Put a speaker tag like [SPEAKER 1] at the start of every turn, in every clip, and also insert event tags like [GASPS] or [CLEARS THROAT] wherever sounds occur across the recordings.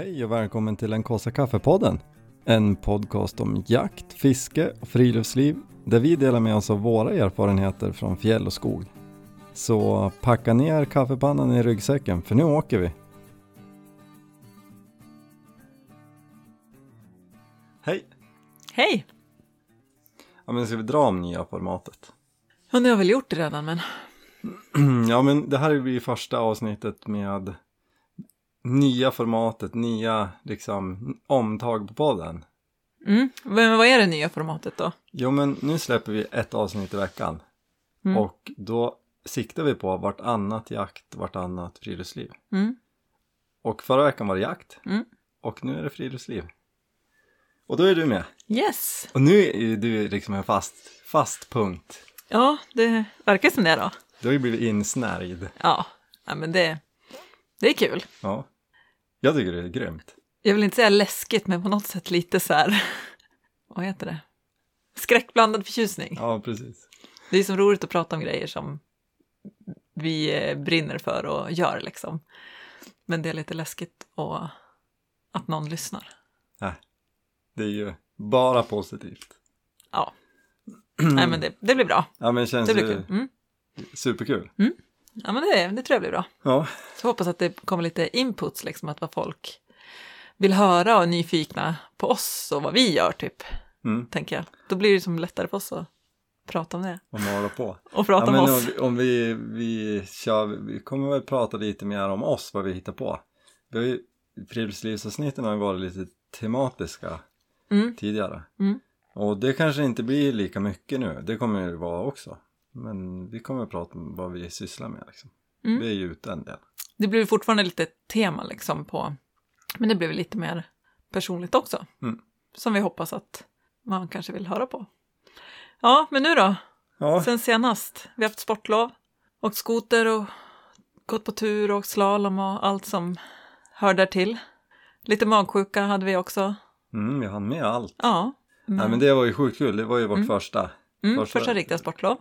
[SPEAKER 1] Hej och välkommen till den kaffe kaffepodden. En podcast om jakt, fiske och friluftsliv där vi delar med oss av våra erfarenheter från fjäll och skog. Så packa ner kaffepannan i ryggsäcken för nu åker vi. Hej!
[SPEAKER 2] Hej!
[SPEAKER 1] Ja men ska vi dra om nya formatet?
[SPEAKER 2] Ja, ni har väl gjort det redan men [CLEARS THROAT]
[SPEAKER 1] Ja men det här blir första avsnittet med nya formatet, nya liksom omtag på podden.
[SPEAKER 2] mm. Men vad är det nya formatet då?
[SPEAKER 1] Jo men nu släpper vi ett avsnitt i veckan
[SPEAKER 2] Mm.
[SPEAKER 1] och då siktar vi på vartannat jakt, vartannat friluftsliv.
[SPEAKER 2] Mm.
[SPEAKER 1] Och förra veckan var det jakt
[SPEAKER 2] Mm.
[SPEAKER 1] och nu är det friluftsliv. Och då är du med.
[SPEAKER 2] Yes!
[SPEAKER 1] Och nu är du liksom en fast, fast punkt.
[SPEAKER 2] Ja, det verkar som det då.
[SPEAKER 1] Du har ju blivit insnärjd.
[SPEAKER 2] Ja, ja men det, det är kul.
[SPEAKER 1] Ja. Jag tycker det är grymt.
[SPEAKER 2] Jag vill inte säga läskigt men på något sätt lite så här, [LAUGHS] vad heter det? Skräckblandad förtjusning.
[SPEAKER 1] Ja, precis.
[SPEAKER 2] Det är som roligt att prata om grejer som vi eh, brinner för och gör liksom. Men det är lite läskigt och att någon lyssnar.
[SPEAKER 1] Det är ju bara positivt.
[SPEAKER 2] Ja. Nej men det, det blir bra.
[SPEAKER 1] Ja, men känns
[SPEAKER 2] Det blir kul. Mm.
[SPEAKER 1] superkul.
[SPEAKER 2] Ja men det, det tror jag blir bra.
[SPEAKER 1] Ja,
[SPEAKER 2] Så hoppas att det kommer lite inputs, liksom att vad folk vill höra och är nyfikna på oss och vad vi gör, typ,
[SPEAKER 1] mm.
[SPEAKER 2] tänker jag. Då blir det som lättare för oss att prata om det
[SPEAKER 1] och mala på. [LAUGHS]
[SPEAKER 2] och prata
[SPEAKER 1] Ja,
[SPEAKER 2] om
[SPEAKER 1] om,
[SPEAKER 2] oss.
[SPEAKER 1] vi- om vi, vi kör, vi kommer väl prata lite mer om oss, vad vi hittar på. Vi har ju, friluftslivsavsnitten har varit lite tematiska
[SPEAKER 2] Mm.
[SPEAKER 1] tidigare.
[SPEAKER 2] Mm.
[SPEAKER 1] Och det kanske inte blir lika mycket nu, det kommer det vara också. Men vi kommer att prata om vad vi sysslar med liksom.
[SPEAKER 2] Mm.
[SPEAKER 1] Vi är ju ute en del.
[SPEAKER 2] Det blir fortfarande lite tema liksom på, men det blir lite mer personligt också.
[SPEAKER 1] Mm.
[SPEAKER 2] Som vi hoppas att man kanske vill höra på. Ja, men nu då?
[SPEAKER 1] Ja,
[SPEAKER 2] Sen senast? Vi har haft sportlov, åkt skoter och gått på tur och slalom och allt som hör där till. Lite magsjuka hade vi också.
[SPEAKER 1] mm, vi hann med allt.
[SPEAKER 2] Ja. Men,
[SPEAKER 1] Nej men det var ju sjukt kul, det var ju vårt första.
[SPEAKER 2] mm,
[SPEAKER 1] första-
[SPEAKER 2] första, riktiga sportlov.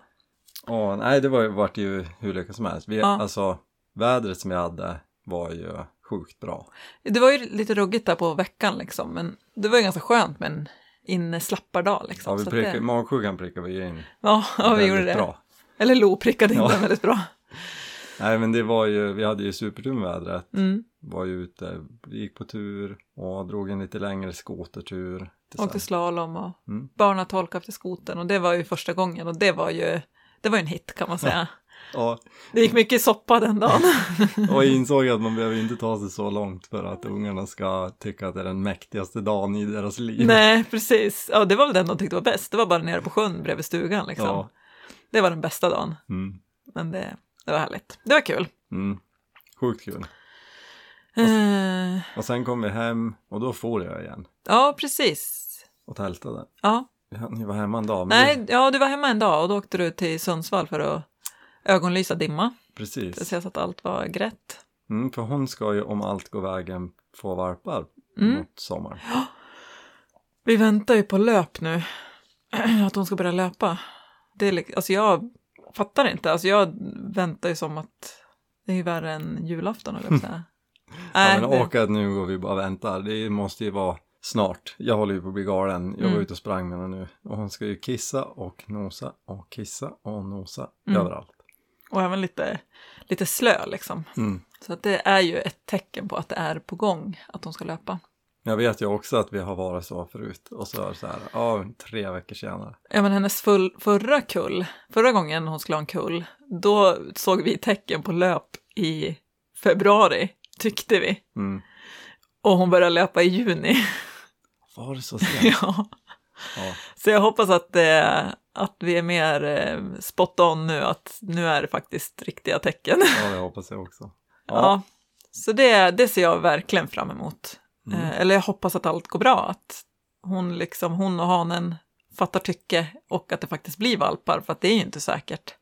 [SPEAKER 1] Åh, nej det var vart ju hur lyckat som helst. Vi,
[SPEAKER 2] Ja.
[SPEAKER 1] Alltså vädret som vi hade var ju sjukt bra.
[SPEAKER 2] Det var ju lite ruggigt där på veckan liksom, men det var ju ganska skönt med en inneslappardag liksom.
[SPEAKER 1] Ja, vi prickade,
[SPEAKER 2] det,
[SPEAKER 1] magsjukan prickade vi in
[SPEAKER 2] ja, ja, vi gjorde det.
[SPEAKER 1] bra.
[SPEAKER 2] Eller Lo prickade in
[SPEAKER 1] Ja.
[SPEAKER 2] den väldigt bra.
[SPEAKER 1] Nej men det var ju, vi hade ju supertur med vädret.
[SPEAKER 2] Mm.
[SPEAKER 1] Var ju ute, gick på tur och drog en lite längre skotertur.
[SPEAKER 2] Åkte slalom och
[SPEAKER 1] Mm.
[SPEAKER 2] barnatolk efter skoten och det var ju första gången och det var ju, det var ju en hit kan man säga. [LAUGHS]
[SPEAKER 1] Ja,
[SPEAKER 2] Det gick mycket soppa den dagen. [LAUGHS]
[SPEAKER 1] och jag insåg att man behöver inte ta sig så långt för att ungarna ska tycka att det är den mäktigaste dagen i deras liv.
[SPEAKER 2] Nej, precis. Ja, det var väl den de tyckte var bäst. Det var bara nere på sjön bredvid stugan liksom.
[SPEAKER 1] Ja.
[SPEAKER 2] Det var den bästa dagen.
[SPEAKER 1] Mm.
[SPEAKER 2] Men det, det var härligt. Det var kul.
[SPEAKER 1] Mm. Sjukt kul.
[SPEAKER 2] Eh,
[SPEAKER 1] Och sen kom vi hem och då får jag igen
[SPEAKER 2] ja, precis.
[SPEAKER 1] och tältade.
[SPEAKER 2] Ja.
[SPEAKER 1] Ja, ni var hemma en dag.
[SPEAKER 2] Nej, ja, du var hemma en dag och då åkte du till Sundsvall för att ögonlysa dimma.
[SPEAKER 1] Precis.
[SPEAKER 2] För att se så att allt var grätt.
[SPEAKER 1] Mm, för hon ska ju om allt går vägen få valpar
[SPEAKER 2] Mm.
[SPEAKER 1] mot sommaren. [GASPS]
[SPEAKER 2] Vi väntar ju på löp nu. [CLEARS THROAT] Att hon ska börja löpa. Det är, lik- alltså jag fattar inte. Alltså jag väntar ju som att det är ju värre än julafton, jag säga. [LAUGHS]
[SPEAKER 1] Ja, men
[SPEAKER 2] det-
[SPEAKER 1] åka nu och vi bara väntar. Det måste ju vara snart. Jag håller ju på att bli galen. Jag var
[SPEAKER 2] Mm.
[SPEAKER 1] ute och sprang med henne nu. Och hon ska ju kissa och nosa och kissa och nosa
[SPEAKER 2] Mm.
[SPEAKER 1] överallt.
[SPEAKER 2] Och även lite, lite slö liksom.
[SPEAKER 1] Mm.
[SPEAKER 2] Så att det är ju ett tecken på att det är på gång att hon ska löpa.
[SPEAKER 1] Jag vet ju också att vi har varit så förut. Och så är det så här, ja, tre veckor senare.
[SPEAKER 2] Ja men hennes full, förra kull, förra gången hon skulle ha en kull, då såg vi tecken på löp i februari, tyckte vi.
[SPEAKER 1] Mm.
[SPEAKER 2] Och hon började löpa i juni.
[SPEAKER 1] Var det så [LAUGHS] sent?
[SPEAKER 2] ja.
[SPEAKER 1] Ja.
[SPEAKER 2] Så jag hoppas att, eh, att vi är mer eh, spot on nu, att nu är det faktiskt riktiga tecken.
[SPEAKER 1] ja, det hoppas jag också.
[SPEAKER 2] Ja. Så det, det ser jag verkligen fram emot.
[SPEAKER 1] Mm.
[SPEAKER 2] Eh, eller jag hoppas att allt går bra, att hon, liksom, hon och hanen fattar tycke och att det faktiskt blir valpar, för att det är ju inte säkert.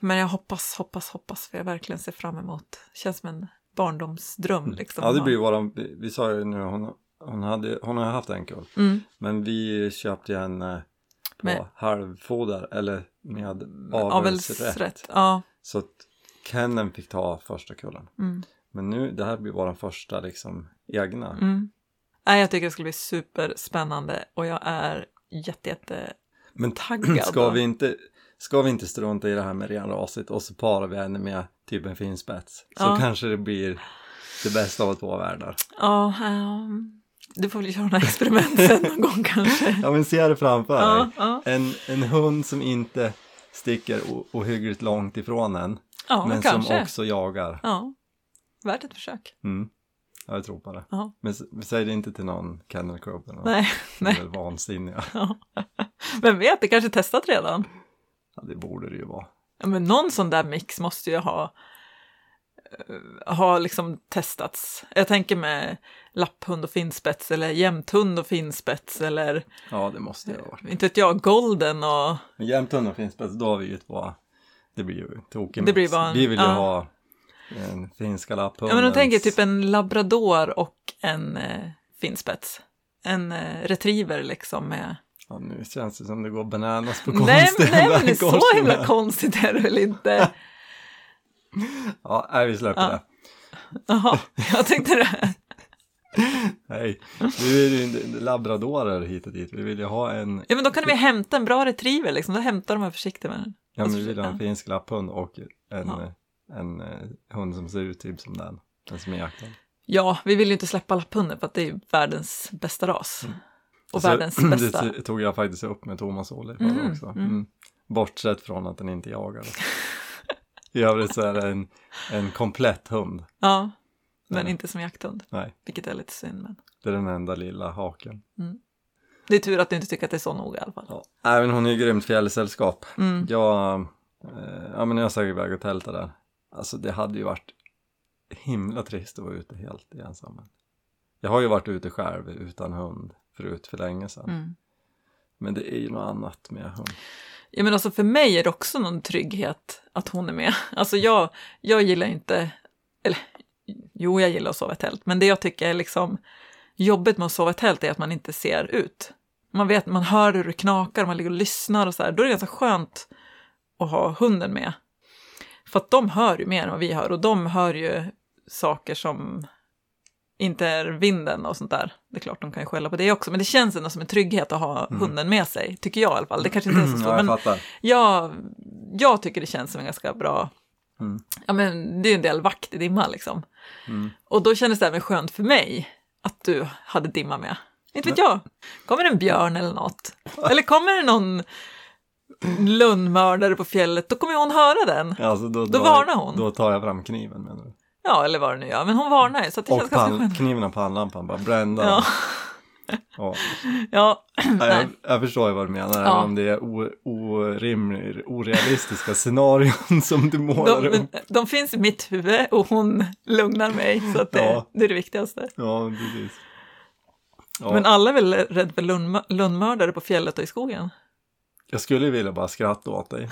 [SPEAKER 2] Men jag hoppas, hoppas, hoppas, för jag verkligen ser fram emot. Känns som en barndomsdröm liksom.
[SPEAKER 1] Ja, det blir våran, vi, vi sa ju nu, hon, hon, hade, hon har haft en kull.
[SPEAKER 2] Mm.
[SPEAKER 1] Men vi köpte en eh, på
[SPEAKER 2] Med-
[SPEAKER 1] halvfoder eller med
[SPEAKER 2] Avelsrätt.
[SPEAKER 1] avelsrätt.
[SPEAKER 2] Ja.
[SPEAKER 1] Så att Kennen fick ta första kullen.
[SPEAKER 2] Mm.
[SPEAKER 1] Men nu, det här blir vår första liksom egna.
[SPEAKER 2] Mm. Nej, jag tycker det ska bli superspännande och jag är jätte, jätte
[SPEAKER 1] Men [CLEARS THROAT]
[SPEAKER 2] taggad.
[SPEAKER 1] ska
[SPEAKER 2] då.
[SPEAKER 1] vi inte Ska vi inte strunta i det här med renrasigt och så parar vi henne med typ en fin spets så
[SPEAKER 2] Ja.
[SPEAKER 1] kanske det blir det bästa av två världar.
[SPEAKER 2] Ja, ehm, du får väl göra några experiment sen någon gång kanske.
[SPEAKER 1] Ja men se det framför
[SPEAKER 2] Ja,
[SPEAKER 1] dig.
[SPEAKER 2] ja.
[SPEAKER 1] En, en hund som inte sticker ohyggligt långt ifrån en
[SPEAKER 2] Ja,
[SPEAKER 1] men
[SPEAKER 2] kanske.
[SPEAKER 1] som också jagar.
[SPEAKER 2] Ja, värt ett försök.
[SPEAKER 1] Mm. Ja, jag tror på det.
[SPEAKER 2] Ja.
[SPEAKER 1] Men säg det inte till någon kennel club eller något.
[SPEAKER 2] Nej,
[SPEAKER 1] De är
[SPEAKER 2] nej.
[SPEAKER 1] väl vansinniga. [LAUGHS]
[SPEAKER 2] Ja. Vem vet, det kanske testat redan.
[SPEAKER 1] Ja, det borde det ju vara.
[SPEAKER 2] Ja, men någon sån där mix måste ju ha, eh, ha liksom testats. Jag tänker med lapphund och finspets eller jämthund och finspets eller
[SPEAKER 1] Ja, det måste det vara.
[SPEAKER 2] inte vet jag, golden och
[SPEAKER 1] Men jämthund och finspets, då har vi ju två. Det blir ju tokig
[SPEAKER 2] Det blir bara en-
[SPEAKER 1] Vi vill ju
[SPEAKER 2] ja.
[SPEAKER 1] ha en finska lapphunden.
[SPEAKER 2] Ja men de tänker typ en labrador och en eh, finspets. En eh, retriever liksom med...
[SPEAKER 1] Ja, nu känns det som det går bananas på
[SPEAKER 2] Nej, men-
[SPEAKER 1] konstiga
[SPEAKER 2] nej men det är så himla konstigt är det väl inte? [LAUGHS] [LAUGHS]
[SPEAKER 1] Ja, nej, vi släpper
[SPEAKER 2] Ja.
[SPEAKER 1] det.
[SPEAKER 2] Jaha, jag tänkte det. [LAUGHS]
[SPEAKER 1] Nej, vi vill ju labradorer hit och dit. Vi vill ju ha en,
[SPEAKER 2] Ja men då kan vi hämta en bra retriever liksom, då hämtar de här försiktigt med den.
[SPEAKER 1] ja men vi vill ha en finsk lapphund och en,
[SPEAKER 2] Ja.
[SPEAKER 1] en, eh, hund som ser ut typ som den. Den som är jakthund.
[SPEAKER 2] Ja, vi vill ju inte släppa lapphunden för att det är världens bästa ras. Och
[SPEAKER 1] Så
[SPEAKER 2] världens [CLEARS THROAT] bästa.
[SPEAKER 1] Alltså, Det tog jag faktiskt upp med Thomas förra
[SPEAKER 2] Mm,
[SPEAKER 1] också.
[SPEAKER 2] mm.
[SPEAKER 1] Mm. Bortsett från att den inte jagar. [LAUGHS] I övrigt så är det en, en komplett hund.
[SPEAKER 2] Ja, men
[SPEAKER 1] Ja.
[SPEAKER 2] inte som jakthund,
[SPEAKER 1] Nej,
[SPEAKER 2] vilket är lite synd. Men...
[SPEAKER 1] det är den enda lilla haken.
[SPEAKER 2] Det är tur att du inte tycker att det är så noga i alla fall.
[SPEAKER 1] Ja. Även hon är ju grymt fjällsällskap.
[SPEAKER 2] Mm.
[SPEAKER 1] Jag, eh, ja men jag har iväg och tältat där. Alltså det hade ju varit himla trist att vara ute helt ensam. Jag har ju varit ute själv utan hund förut för länge sedan.
[SPEAKER 2] Mm.
[SPEAKER 1] Men det är ju något annat med hund.
[SPEAKER 2] Ja men alltså för mig är det också någon trygghet att hon är med. [LAUGHS] Alltså jag, jag gillar inte, eller jo jag gillar att sova i tält, men det jag tycker är liksom jobbigt med att sova i tält är att man inte ser ut. Man vet, man hör hur det knakar, man ligger och lyssnar och så här. Då är det ganska skönt att ha hunden med. För att de hör ju mer än vad vi hör och de hör ju saker som inte är vinden och sånt där. Det är klart de kan ju skälla på det också, men det känns ändå som en trygghet att ha hunden med sig, tycker jag i alla fall. Det kanske inte är så stort,
[SPEAKER 1] Ja, jag
[SPEAKER 2] men
[SPEAKER 1] fattar.
[SPEAKER 2] jag, jag tycker det känns som en ganska bra,
[SPEAKER 1] Mm.
[SPEAKER 2] ja men det är ju en del vakt i dimma liksom.
[SPEAKER 1] Mm.
[SPEAKER 2] Och då kändes det även skönt för mig att du hade dimma med. Inte vet jag, kommer en björn eller något? Eller kommer det någon lundmördare på fjället, då kommer hon höra den.
[SPEAKER 1] Alltså då,
[SPEAKER 2] Då
[SPEAKER 1] drar-
[SPEAKER 2] varnar hon.
[SPEAKER 1] Då tar jag fram kniven menar du?
[SPEAKER 2] Ja, eller vad det nu gör, men hon varnar ju så att det
[SPEAKER 1] Och
[SPEAKER 2] känns ganska
[SPEAKER 1] pan,
[SPEAKER 2] skönt.
[SPEAKER 1] kniven och pannlampan bara brända.
[SPEAKER 2] Ja,
[SPEAKER 1] Ja. [CLEARS THROAT]
[SPEAKER 2] ja,
[SPEAKER 1] nej. jag, jag förstår ju vad du menar,
[SPEAKER 2] Ja.
[SPEAKER 1] även om det är o, orimlig, orealistiska scenarion [LAUGHS] som du målar
[SPEAKER 2] De,
[SPEAKER 1] upp.
[SPEAKER 2] de finns i mitt huvud och hon lugnar mig, så att det,
[SPEAKER 1] Ja.
[SPEAKER 2] det är det viktigaste.
[SPEAKER 1] Ja, precis. Ja,
[SPEAKER 2] Men alla är väl rädda för lundmö- lundmördare på fjället och i skogen?
[SPEAKER 1] Jag skulle vilja bara skratta åt dig.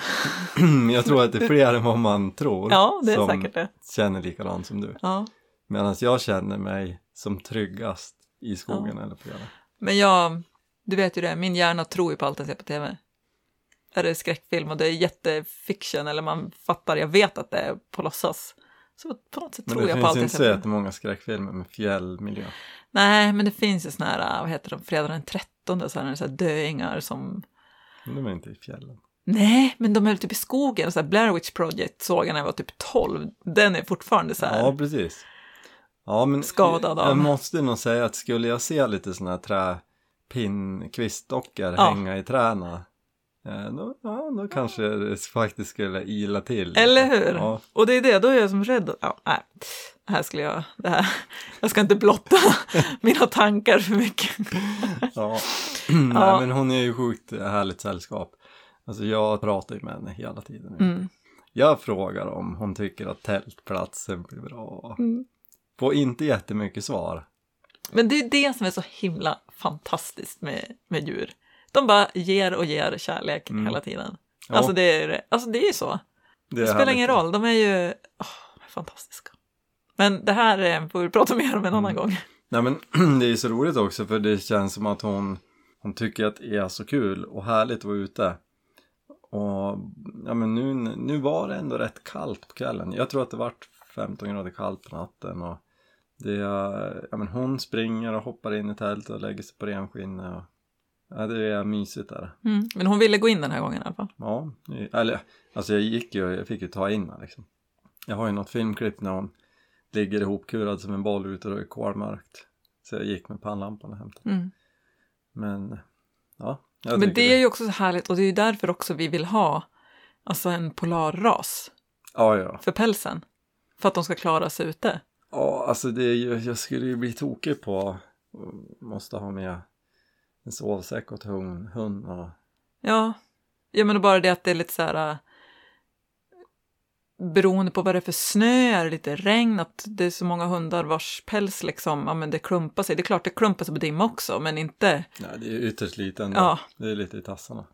[SPEAKER 1] [CLEARS THROAT] Jag tror att det är fler än vad man tror
[SPEAKER 2] Ja, det är
[SPEAKER 1] som
[SPEAKER 2] säkert det.
[SPEAKER 1] känner likadant som du.
[SPEAKER 2] Ja.
[SPEAKER 1] Medan jag känner mig som tryggast i skogen eller på fjällen.
[SPEAKER 2] Men jag, du vet ju det, min hjärna tror ju på allt den ser på tv. Är det skräckfilm och det är jättefiction eller man fattar, jag vet att det är på låtsas. Så på något sätt
[SPEAKER 1] Men
[SPEAKER 2] tror
[SPEAKER 1] det
[SPEAKER 2] jag på
[SPEAKER 1] finns
[SPEAKER 2] allt jag
[SPEAKER 1] inte så
[SPEAKER 2] ser på.
[SPEAKER 1] jättemånga skräckfilmer med fjällmiljö.
[SPEAKER 2] Nej, men det finns ju såna här, vad heter de, fredag den 13, så här, så här döingar som...
[SPEAKER 1] De är inte i fjällen.
[SPEAKER 2] Nej, men de är typ i skogen, så här Blair Witch Project såg jag när jag var typ 12. Den är fortfarande så här.
[SPEAKER 1] Ja, precis. Ja, men
[SPEAKER 2] Skadad av.
[SPEAKER 1] jag måste nog säga att skulle jag se lite sådana här träpinnkvistdockor
[SPEAKER 2] Ja.
[SPEAKER 1] hänga i träna, eh, då, ja, då kanske det faktiskt skulle ila till.
[SPEAKER 2] Eller hur?
[SPEAKER 1] Ja,
[SPEAKER 2] Och det är det, då är jag som rädd. Ja, nej, det här skulle jag, det här, jag ska inte blotta [LAUGHS] mina tankar för mycket.
[SPEAKER 1] ja. [CLEARS THROAT]
[SPEAKER 2] Ja.
[SPEAKER 1] Nej, men hon är ju sjukt härligt sällskap. Alltså jag pratar ju med henne hela tiden.
[SPEAKER 2] Mm.
[SPEAKER 1] Jag frågar om hon tycker att tältplatsen blir bra.
[SPEAKER 2] Mm.
[SPEAKER 1] Får inte jättemycket svar.
[SPEAKER 2] Men det är det som är så himla fantastiskt med, med djur. De bara ger och ger kärlek
[SPEAKER 1] Mm.
[SPEAKER 2] hela tiden.
[SPEAKER 1] Ja.
[SPEAKER 2] Alltså, det är, alltså det är ju så.
[SPEAKER 1] Det,
[SPEAKER 2] Det, spelar ingen roll, de är ju åh, fantastiska. Men det här eh, får vi prata mer om en annan
[SPEAKER 1] Mm.
[SPEAKER 2] gång.
[SPEAKER 1] Nej men [CLEARS THROAT] det är ju så roligt också för det känns som att hon, hon tycker att det är så kul och härligt att vara ute. Och ja men nu, nu var det ändå rätt kallt på kvällen. Jag tror att det vart 15 grader kallt på natten och det ja men hon springer och hoppar in i tältet och lägger sig på renskinnet och ja, det är mysigt där.
[SPEAKER 2] Mm. Men hon ville gå in den här gången i alla fall.
[SPEAKER 1] Ja, eller alltså jag gick ju, jag fick ju ta in henne liksom. Jag har ju något filmklipp när hon ligger ihopkurad som en boll ute och det är kolmörkt. Så jag gick med pannlampan och hämtade.
[SPEAKER 2] Mm.
[SPEAKER 1] Men ja.
[SPEAKER 2] Men
[SPEAKER 1] tycker
[SPEAKER 2] det är ju också så härligt och det är ju därför också vi vill ha alltså en polarras
[SPEAKER 1] Ja, ja.
[SPEAKER 2] för pälsen. För att de ska klara sig ute.
[SPEAKER 1] Ja, alltså det är ju, jag skulle ju bli tokig på måste ha med en sovsäck åt hund, hund och
[SPEAKER 2] Ja, jag menar bara det att det är lite så här äh, beroende på vad det är för snö, är det lite regn, att det är så många hundar vars päls liksom, ja men det klumpar sig. Det är klart det klumpar sig på dimma också, men inte,
[SPEAKER 1] nej det är ytterst lite ändå.
[SPEAKER 2] Ja.
[SPEAKER 1] Det är lite i tassarna.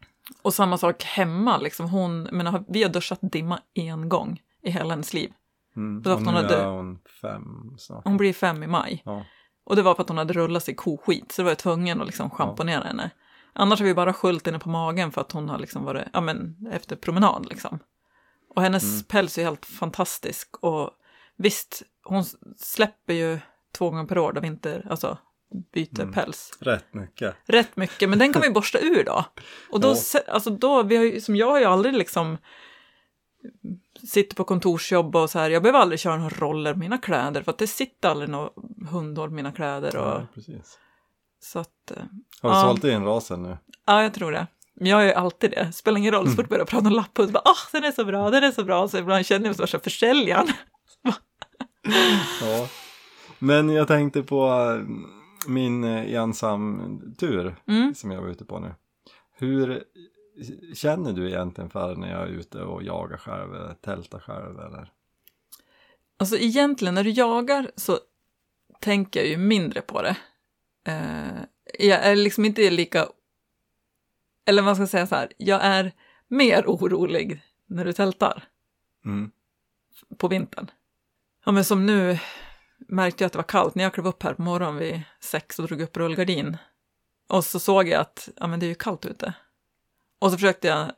[SPEAKER 2] och samma sak hemma liksom, hon, men vi har duschat dimma en gång i hela hennes liv.
[SPEAKER 1] Mm. Och nu är hon fem snart.
[SPEAKER 2] Hon blir fem i maj.
[SPEAKER 1] Ja.
[SPEAKER 2] Och det var för att hon hade rullat sig i koskit, så då var jag tvungen att liksom schamponera henne. Annars har vi bara sköljt henne på magen för att hon har liksom varit, ja men efter promenad liksom. Och hennes
[SPEAKER 1] Mm.
[SPEAKER 2] päls är helt fantastisk och visst, hon släpper ju två gånger per år då vinter, alltså byter
[SPEAKER 1] Mm.
[SPEAKER 2] päls.
[SPEAKER 1] Rätt mycket.
[SPEAKER 2] Rätt mycket, men den kan vi [LAUGHS] borsta ur då. Och då,
[SPEAKER 1] Ja.
[SPEAKER 2] alltså då, vi har ju, som jag har ju aldrig liksom sitter på kontorsjobb och så här, jag behöver aldrig köra några roller mina kläder för att det sitter aldrig några hundhår på mina kläder och
[SPEAKER 1] Ja, precis.
[SPEAKER 2] så att, eh,
[SPEAKER 1] Har du
[SPEAKER 2] Ja.
[SPEAKER 1] sålt in rasen nu?
[SPEAKER 2] ja jag tror det. Men jag är alltid det, spelar ingen roll, så fort jag börjar prata om lapphund, bara ah den är så bra, den är så bra, så ibland känner jag mig som värsta försäljaren. [LAUGHS]
[SPEAKER 1] Ja. Men jag tänkte på eh, min eh, ensam tur
[SPEAKER 2] Mm.
[SPEAKER 1] som jag var ute på nu. Hur känner du egentligen för när jag är ute och jagar själv eller tältar själv eller?
[SPEAKER 2] Alltså egentligen när du jagar så tänker jag ju mindre på det. Eh, jag är liksom inte lika, eller man ska säga så här, jag är mer orolig när du tältar
[SPEAKER 1] Mm.
[SPEAKER 2] på vintern. Ja men som nu märkte jag att det var kallt när jag klev upp här på morgonen vid sex och drog upp rullgardin. Och så såg jag att ja, men det är ju kallt ute. Och så försökte jag,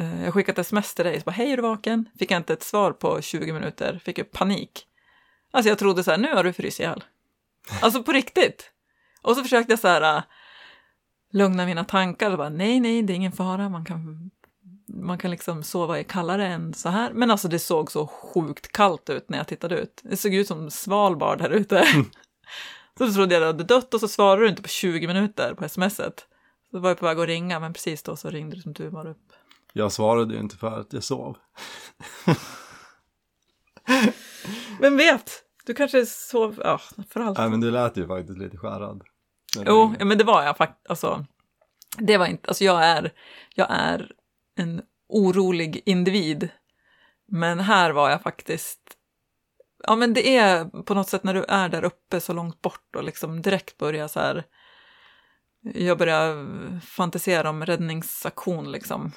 [SPEAKER 2] eh, jag skickade ett sms till dig, så bara hej är du vaken? Fick jag inte ett svar på 20 minuter, fick jag panik. Alltså jag trodde så här, nu har du frysit ihjäl. Alltså på riktigt. Och så försökte jag så här äh, lugna mina tankar och bara nej, nej, det är ingen fara, man kan, man kan liksom sova i kallare än så här. Men alltså det såg så sjukt kallt ut när jag tittade ut. Det såg ut som Svalbard här ute. [LAUGHS] så trodde jag att det hade dött och så svarade du inte på 20 minuter på smset. Så var jag på väg att ringa, men precis då så ringde du som tur var upp.
[SPEAKER 1] Jag svarade ju inte för att jag sov. [LAUGHS]
[SPEAKER 2] Vem vet? Du kanske sov, ja, för allt.
[SPEAKER 1] Nej men du lät ju faktiskt lite skärrad.
[SPEAKER 2] Jo, ja, men det var jag faktiskt. Alltså, det var inte, alltså jag är, jag är en orolig individ. Men här var jag faktiskt, ja men det är på något sätt när du är där uppe så långt bort och liksom direkt börjar så här, jag börjar fantisera om räddningsaktion liksom.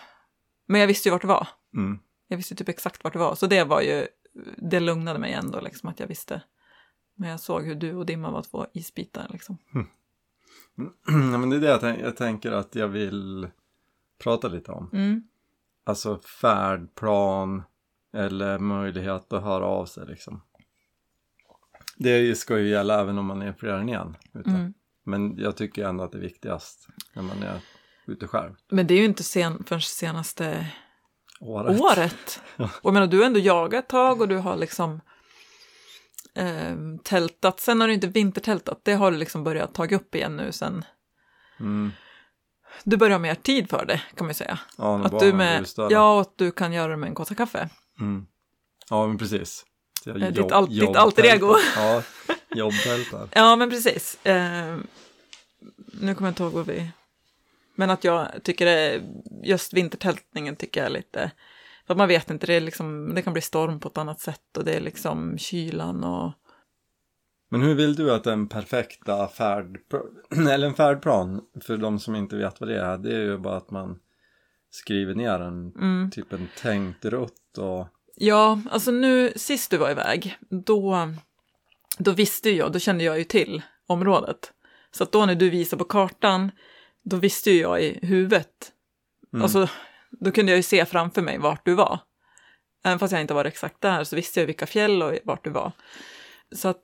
[SPEAKER 2] Men jag visste ju vart det var.
[SPEAKER 1] Mm.
[SPEAKER 2] Jag visste typ exakt vart det var, så det var ju, det lugnade mig ändå liksom att jag visste. Men jag såg hur du och Dimma var två isbitar liksom. [CLEARS THROAT]
[SPEAKER 1] ja, men det är det jag, tänk- jag tänker att jag vill prata lite om.
[SPEAKER 2] Mm.
[SPEAKER 1] Alltså färdplan eller möjlighet att höra av sig liksom. Det ska ju gälla även om man är fler än en ute.
[SPEAKER 2] Mm.
[SPEAKER 1] Men jag tycker ändå att det är viktigast när man är ute själv.
[SPEAKER 2] Men det är ju inte sen, förrän senaste
[SPEAKER 1] Året.
[SPEAKER 2] året. Och jag menar, du har ändå jagat ett tag och du har liksom eh, tältat. Sen har du inte vintertältat, det har du liksom börjat ta upp igen nu sen.
[SPEAKER 1] Mm.
[SPEAKER 2] Du börjar ha mer tid för det, kan man ju säga.
[SPEAKER 1] Ja,
[SPEAKER 2] Att du med, ja, och att du kan göra det med en kossa kaffe.
[SPEAKER 1] Mm. Ja, men precis. Jag
[SPEAKER 2] Eh, ditt al- ditt alter ego.
[SPEAKER 1] Ja, [LAUGHS] jobbtältar.
[SPEAKER 2] Ja, men precis. Eh, nu kommer jag inte ihåg vad vi... Men att jag tycker det, just vintertältningen tycker jag är lite... För man vet inte, det, är liksom, det kan bli storm på ett annat sätt och det är liksom kylan och...
[SPEAKER 1] Men hur vill du att den perfekta färdplan, [CLEARS THROAT] eller en färdplan, för de som inte vet vad det är, det är ju bara att man skriver ner en,
[SPEAKER 2] Mm.
[SPEAKER 1] typ en tänkt rutt och
[SPEAKER 2] Ja, alltså nu sist du var iväg, då, då visste jag, då kände jag ju till området. Så att då när du visade på kartan, då visste ju jag i huvudet.
[SPEAKER 1] Mm.
[SPEAKER 2] Alltså, då kunde jag ju se framför mig vart du var. Även fast jag inte var exakt där så visste jag vilka fjäll och vart du var. Så att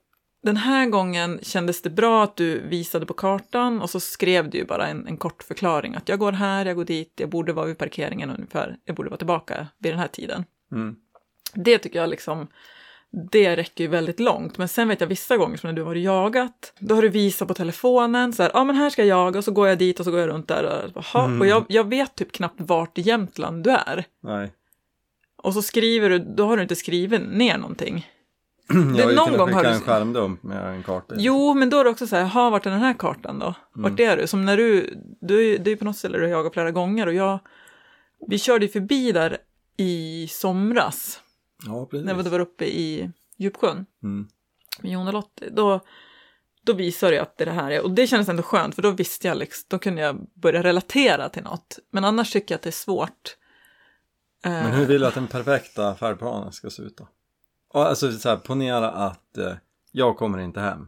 [SPEAKER 2] den här gången kändes det bra att du visade på kartan och så skrev du ju bara en, en kort förklaring att jag går här, jag går dit, jag borde vara vid parkeringen ungefär, jag borde vara tillbaka vid den här tiden.
[SPEAKER 1] Mm.
[SPEAKER 2] Det tycker jag liksom, det räcker ju väldigt långt. Men sen vet jag vissa gånger som när du har jagat, då har du visat på telefonen så här, ja ah, men här ska jag jaga och så går jag dit och så går jag runt där och,
[SPEAKER 1] Mm.
[SPEAKER 2] och jag, jag vet typ knappt vart i Jämtland du är.
[SPEAKER 1] Nej.
[SPEAKER 2] Och så skriver du, då har du inte skrivit ner någonting. [CLEARS THROAT]
[SPEAKER 1] Jag har ju
[SPEAKER 2] någon gång har du-
[SPEAKER 1] en skärmdump med en karta.
[SPEAKER 2] Jo, men då är det också så här, ha vart är den här kartan då? Vart är du? Som när du, du, är- du är på något ställe du har jagat flera gånger och jag, vi körde ju förbi där i somras,
[SPEAKER 1] Ja, precis.
[SPEAKER 2] när du var uppe i Djupsjön.
[SPEAKER 1] Mm.
[SPEAKER 2] med Jon och Lottie, då, då visar det att det det här är, och det kändes ändå skönt för då visste jag liksom, då kunde jag börja relatera till något. Men annars tycker jag att det är svårt. Eh,
[SPEAKER 1] Men hur vill du att den perfekta färdplanen ska se ut då? Alltså så här, ponera att eh, jag kommer inte hem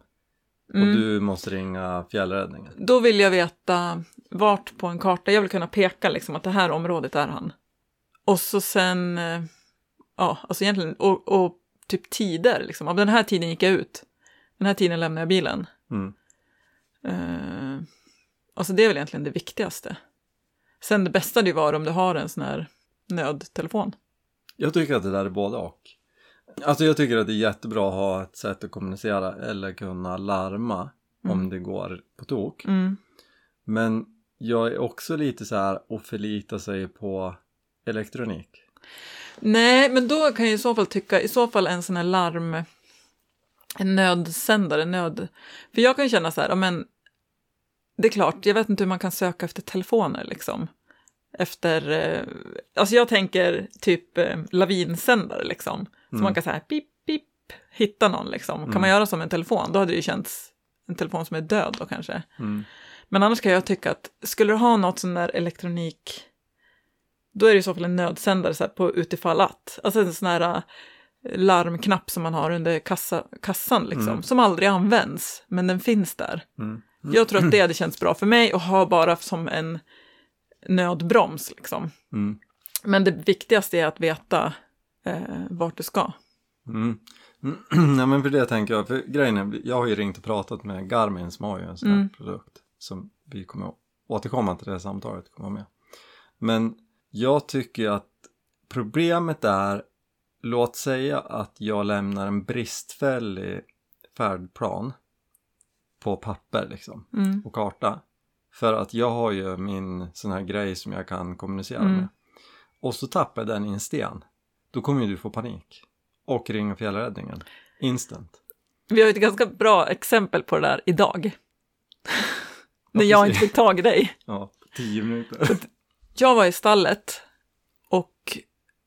[SPEAKER 1] och
[SPEAKER 2] mm,
[SPEAKER 1] du måste ringa fjällräddningen.
[SPEAKER 2] Då vill jag veta vart på en karta, jag vill kunna peka liksom att det här området är han. Och så sen, eh, ja, alltså egentligen, och, och typ tider liksom, av den här tiden gick jag ut. Den här tiden lämnade jag bilen.
[SPEAKER 1] Mm.
[SPEAKER 2] Eh, alltså det är väl egentligen det viktigaste. Sen det bästa det var om du har en sån här nödtelefon.
[SPEAKER 1] Jag tycker att det där är både och. Alltså jag tycker att det är jättebra att ha ett sätt att kommunicera eller kunna larma om det går på tok.
[SPEAKER 2] Mm.
[SPEAKER 1] Men jag är också lite så här att förlita sig på elektronik.
[SPEAKER 2] Nej, men då kan jag i så fall tycka, i så fall en sån här larm, en nödsändare, nöd... För jag kan känna så här, men, det är klart, jag vet inte hur man kan söka efter telefoner liksom. Efter, eh, alltså jag tänker typ eh, lavinsändare liksom. Så man kan säga pip, pip, hitta någon liksom. Kan man göra som en telefon, då hade det ju känts en telefon som är död då kanske.
[SPEAKER 1] Mm.
[SPEAKER 2] Men annars kan jag tycka att skulle du ha något sån där elektronik, då är det i så fall en nödsändare så här, på utifall att. Alltså en sån här äh, larmknapp som man har under kassa, kassan liksom, som aldrig används, men den finns där.
[SPEAKER 1] Mm.
[SPEAKER 2] Jag tror att det hade känts bra för mig att ha bara som en nödbroms liksom.
[SPEAKER 1] Mm.
[SPEAKER 2] Men det viktigaste är att veta eh, vart du ska.
[SPEAKER 1] Mm. [CLEARS THROAT] Nej men för det tänker jag, för grejen är, jag har ju ringt och pratat med Garmin som har ju en sån här
[SPEAKER 2] Mm.
[SPEAKER 1] produkt som vi kommer återkomma till det här samtalet, kommer med. Men jag tycker ju att problemet är, låt säga att jag lämnar en bristfällig färdplan på papper liksom,
[SPEAKER 2] Mm.
[SPEAKER 1] och karta. För att jag har ju min sån här grej som jag kan kommunicera
[SPEAKER 2] Mm.
[SPEAKER 1] med. Och så tappar jag den i en sten. Då kommer ju du få panik. Och ringa fjällräddningen. Instant.
[SPEAKER 2] Vi har ett ganska bra exempel på det där idag. [LAUGHS] När jag inte fick tag i dig.
[SPEAKER 1] Ja, tio minuter.
[SPEAKER 2] Jag var i stallet och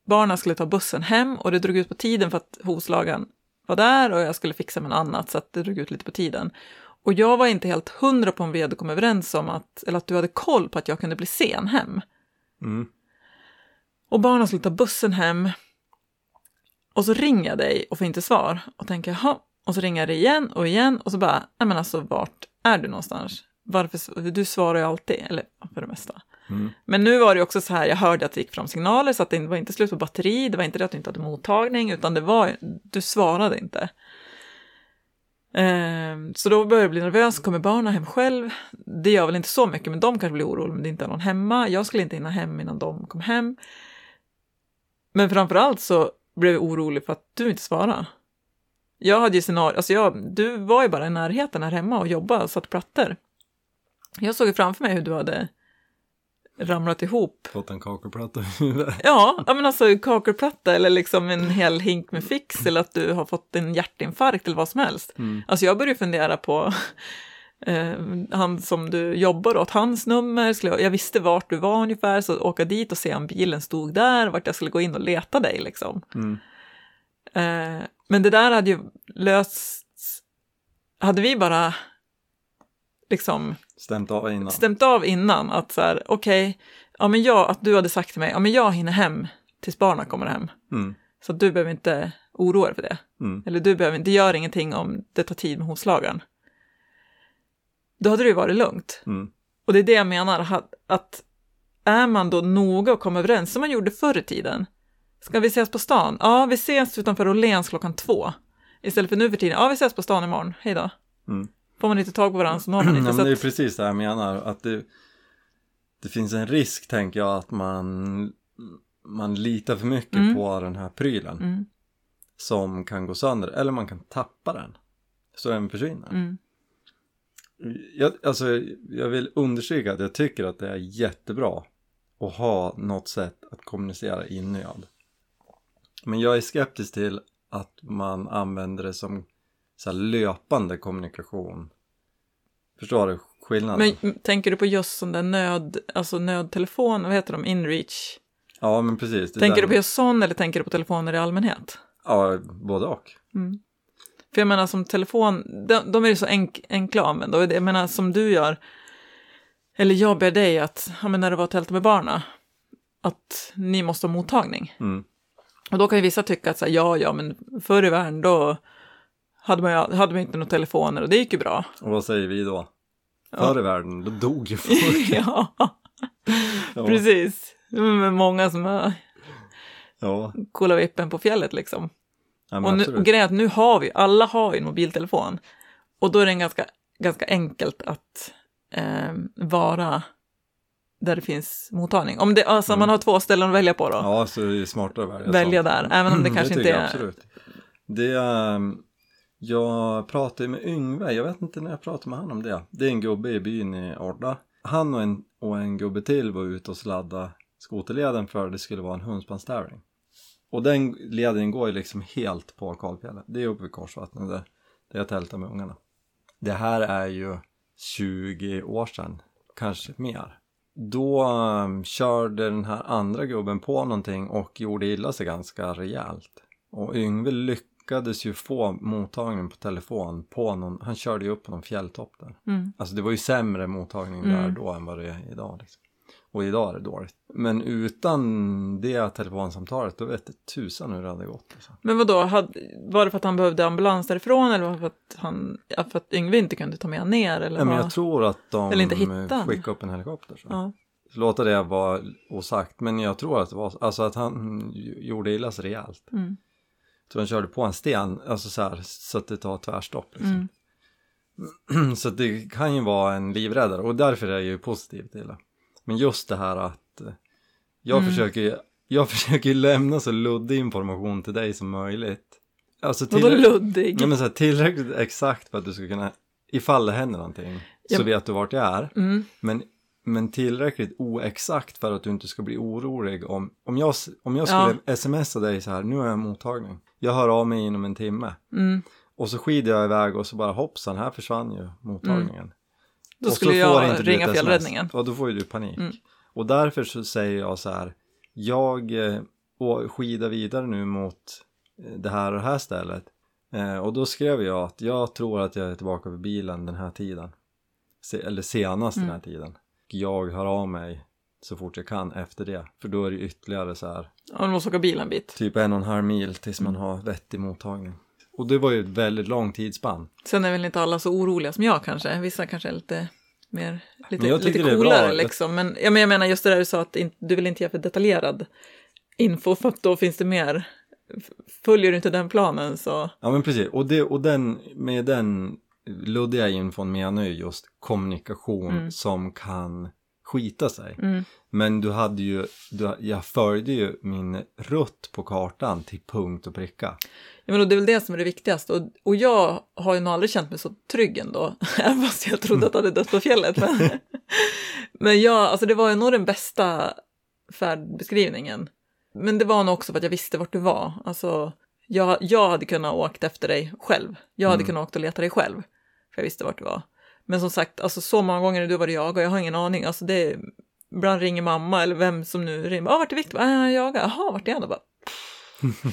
[SPEAKER 2] barnen skulle ta bussen hem och det drog ut på tiden för att hovslagaren var där och jag skulle fixa med något annat så att det drog ut lite på tiden. Och jag var inte helt hundra på om vi hade kommit överens om att, eller att du hade koll på att jag kunde bli sen hem.
[SPEAKER 1] Mm.
[SPEAKER 2] Och barnen skulle ta bussen hem. Och så ringer jag dig och får inte svar. Och tänker, jaha. Och så ringer jag dig igen och igen. Och så bara, nej men alltså vart är du någonstans? Varför, du svarar ju alltid, eller för det mesta.
[SPEAKER 1] Mm.
[SPEAKER 2] Men nu var det också så här, jag hörde att det gick fram signaler så att det var inte slut på batteri, det var inte det att du inte hade mottagning, utan det var, du svarade inte. Eh, så då började jag bli nervös, kommer barnen hem själv? Det gör väl inte så mycket, men de kanske blir oroliga om det inte är någon hemma. Jag skulle inte hinna hem innan de kom hem. Men framförallt så blev jag orolig för att du inte svarade. Jag hade ju scenario, alltså jag, du var ju bara i närheten här hemma och jobbade och satt plattor. Jag såg ju framför mig hur du hade ramlat ihop.
[SPEAKER 1] Fått en kakelplatta [LAUGHS]
[SPEAKER 2] ja men alltså kakelplatta eller liksom en hel hink med fix eller att du har fått en hjärtinfarkt eller vad som helst.
[SPEAKER 1] Mm.
[SPEAKER 2] Alltså jag började fundera på eh, han som du jobbar åt, hans nummer. Skulle jag, jag visste vart du var ungefär, så åka dit och se om bilen stod där, vart jag skulle gå in och leta dig liksom.
[SPEAKER 1] Mm.
[SPEAKER 2] Eh, men det där hade ju lösts, hade vi bara liksom
[SPEAKER 1] Stämt av innan.
[SPEAKER 2] stämt av innan att så här, okej, ja men jag, att du hade sagt till mig, ja men jag hinner hem tills barnen kommer hem.
[SPEAKER 1] Mm.
[SPEAKER 2] Så du behöver inte oroa dig för det.
[SPEAKER 1] Mm.
[SPEAKER 2] Eller du behöver, det gör ingenting om det tar tid med hovslagaren. Då hade det ju varit lugnt.
[SPEAKER 1] Mm.
[SPEAKER 2] Och det är det jag menar, att, att är man då noga och kommer överens, som man gjorde förr i tiden, Ska vi ses på stan? Ja, vi ses utanför Åhléns klockan två. Istället för nu för tiden, ja vi ses på stan imorgon, hej då.
[SPEAKER 1] Mm.
[SPEAKER 2] Får man inte tag på varandra så når man [CLEARS THROAT]
[SPEAKER 1] Ja,
[SPEAKER 2] inte.
[SPEAKER 1] men
[SPEAKER 2] så
[SPEAKER 1] det är precis det jag menar, att det, det finns en risk tänker jag att man, man litar för mycket
[SPEAKER 2] Mm.
[SPEAKER 1] på den här prylen
[SPEAKER 2] mm,
[SPEAKER 1] som kan gå sönder eller man kan tappa den så den försvinner.
[SPEAKER 2] mm,
[SPEAKER 1] Jag, alltså, jag vill understryka att jag tycker att det är jättebra att ha något sätt att kommunicera i nöd. Men jag är skeptisk till att man använder det som så löpande kommunikation. Förstår du skillnaden?
[SPEAKER 2] Men tänker du på just sån där nöd, alltså nödtelefon, vad heter de, inreach?
[SPEAKER 1] Ja, men precis.
[SPEAKER 2] Tänker
[SPEAKER 1] där-
[SPEAKER 2] du på just sån eller tänker du på telefoner i allmänhet?
[SPEAKER 1] Ja, både och.
[SPEAKER 2] Mm. För jag menar som telefon, de, de är ju så enk, enkla att använda. Jag menar som du gör, eller jag ber dig att, ja, men när du var och tältade med barna, att ni måste ha mottagning.
[SPEAKER 1] Mm.
[SPEAKER 2] Och då kan ju vissa tycka att så här, ja, ja, men förr i världen då hade man, hade man inte några telefoner och det gick ju bra.
[SPEAKER 1] Och vad säger vi då? Förr i världen, då dog ju folk. [LAUGHS]
[SPEAKER 2] ja, precis. Men många som har
[SPEAKER 1] Ja,
[SPEAKER 2] coola vippen på fjället liksom.
[SPEAKER 1] ja
[SPEAKER 2] Och, nu, och grejen är att nu har vi, alla har ju en mobiltelefon. Och då är det ganska, ganska enkelt att eh, vara där det finns mottagning. Om det, alltså,
[SPEAKER 1] Mm.
[SPEAKER 2] man har två ställen att välja på då.
[SPEAKER 1] Ja, så är det smartare att välja
[SPEAKER 2] välja
[SPEAKER 1] sånt.
[SPEAKER 2] där, även om det kanske
[SPEAKER 1] tycker
[SPEAKER 2] inte är...
[SPEAKER 1] Absolut. Det är, ehm, jag pratade med Yngve, jag vet inte när jag pratade med han om det. Det är en gubbe i byn i Orda. Han och en, och en gubbe till var ute och sladdade skoterleden för det skulle vara en hundspanstävling. Och den leden går ju liksom helt på kalfjället. Det är uppe vid Korsvattnet där, där jag tältar med ungarna. Det här är ju 20 år sedan, kanske mer. Då um, körde den här andra gubben på någonting och gjorde illa sig ganska rejält. Och Yngve lyckades ju få mottagning på telefon på någon, han körde ju upp på någon fjälltopp där.
[SPEAKER 2] Mm.
[SPEAKER 1] Alltså det var ju sämre mottagning där
[SPEAKER 2] Mm.
[SPEAKER 1] då än vad det är idag liksom. Och idag är det dåligt. Men utan det telefonsamtalet, då vet det tusan hur det hade gått. Alltså.
[SPEAKER 2] Men vad då var det för att han behövde ambulans därifrån eller var det för att, han, för att Yngve inte kunde ta med han ner? Eller
[SPEAKER 1] Nej, men jag tror att de
[SPEAKER 2] Eller inte
[SPEAKER 1] skickade upp en helikopter. Så.
[SPEAKER 2] ja.
[SPEAKER 1] Låta det vara osagt, men jag tror att det var alltså att han gjorde illa sig rejält.
[SPEAKER 2] mm.
[SPEAKER 1] Så han körde på en sten, alltså så här, så att det tar tvärstopp liksom.
[SPEAKER 2] Mm. [CLEARS THROAT]
[SPEAKER 1] Så det kan ju vara en livräddare och därför är jag ju positiv till det. Men just det här att eh, jag
[SPEAKER 2] Mm.
[SPEAKER 1] försöker jag [LAUGHS] försöker lämna så luddig information till dig som möjligt. Alltså
[SPEAKER 2] Vadå
[SPEAKER 1] tillrä-
[SPEAKER 2] luddig?
[SPEAKER 1] ja, men så här, tillräckligt exakt för att du ska kunna, ifall det händer någonting, så
[SPEAKER 2] Ja.
[SPEAKER 1] vet du vart jag är.
[SPEAKER 2] Mm.
[SPEAKER 1] Men, men tillräckligt oexakt för att du inte ska bli orolig om, om jag, om jag
[SPEAKER 2] Ja.
[SPEAKER 1] skulle smsa dig så här, nu har jag mottagning, jag hör av mig inom en timme.
[SPEAKER 2] Mm.
[SPEAKER 1] Och så skidar jag iväg och så bara hoppsan, här försvann ju mottagningen.
[SPEAKER 2] Då
[SPEAKER 1] Och
[SPEAKER 2] skulle jag
[SPEAKER 1] inte
[SPEAKER 2] ringa fjällräddningen.
[SPEAKER 1] Ja, då får ju du panik.
[SPEAKER 2] Mm.
[SPEAKER 1] Och därför så säger jag så här, jag eh, å- skidar vidare nu mot eh, det här och det här stället. Eh, och då skrev jag att jag tror att jag är tillbaka vid bilen den här tiden. Se, eller senast den här
[SPEAKER 2] Mm.
[SPEAKER 1] tiden. Jag hör av mig så fort jag kan efter det. För då är det ytterligare så här,
[SPEAKER 2] Ja, du måste åka bil en bit.
[SPEAKER 1] typ en och en halv mil tills man har vettig mottagning. Och det var ju ett väldigt långt tidsspann.
[SPEAKER 2] Sen är väl inte alla så oroliga som jag kanske. Vissa kanske är lite mer, lite,
[SPEAKER 1] Men
[SPEAKER 2] lite coolare liksom. Men, ja, men jag menar just det där du sa att du vill inte ge för detaljerad info för att då finns det mer. Följer du inte den planen så.
[SPEAKER 1] Ja men precis, och, det, och den, med den luddiga infon menar ju just kommunikation
[SPEAKER 2] Mm.
[SPEAKER 1] som kan skita sig.
[SPEAKER 2] Mm.
[SPEAKER 1] Men du hade ju, du, jag följde ju min rutt på kartan till punkt och pricka.
[SPEAKER 2] Ja, men det är väl det som är det viktigaste. Och, och jag har ju nog aldrig känt mig så trygg ändå. [LAUGHS] Även fast jag trodde att jag hade dött på fjället. Men, [LAUGHS] men jag, alltså det var ju nog den bästa färdbeskrivningen. Men det var nog också för att jag visste vart du var. Alltså, jag, jag hade kunnat åkt efter dig själv. Jag hade
[SPEAKER 1] Mm.
[SPEAKER 2] kunnat åkt och leta dig själv. För jag visste vart det var. Men som sagt, alltså så många gånger har du var det jag och jag har ingen aning. Alltså det, ibland ringer mamma eller vem som nu ringer. Ja, vart är Viktor? Ah, jag jagar. Jaha, vart är han då? Bara, [LAUGHS]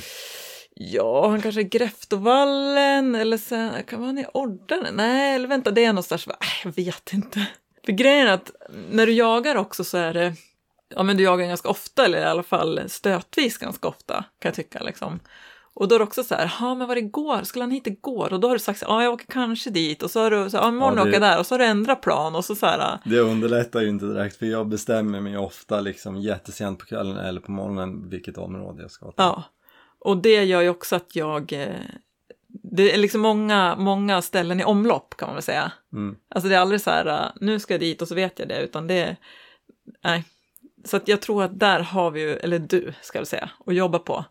[SPEAKER 2] Ja, han kanske är Gräftovallen eller sen, kan vara han i Ordane? Nej, eller vänta, det är någonstans. Bara, äh, Jag vet inte. För grejen är att när du jagar också så är det, ja men du jagar ganska ofta eller i alla fall stötvis ganska ofta kan jag tycka liksom. Och då är det också så här, ja men var det igår? Skulle han hit igår? Och då har du sagt, ja jag åker kanske dit och så har du, så, ja imorgon
[SPEAKER 1] Ja, det-
[SPEAKER 2] åker jag där och så har du ändrat plan och så så här,
[SPEAKER 1] Det underlättar ju inte direkt för jag bestämmer mig ofta liksom jättesent på kvällen eller på morgonen vilket område jag ska till.
[SPEAKER 2] ja. Och det gör ju också att jag, eh, det är liksom många, många ställen i omlopp kan man väl säga.
[SPEAKER 1] Mm.
[SPEAKER 2] Alltså det är aldrig så här, äh, nu ska jag dit och så vet jag det, utan det, nej. Så att jag tror att där har vi ju, eller du ska jag säga, att jobba på.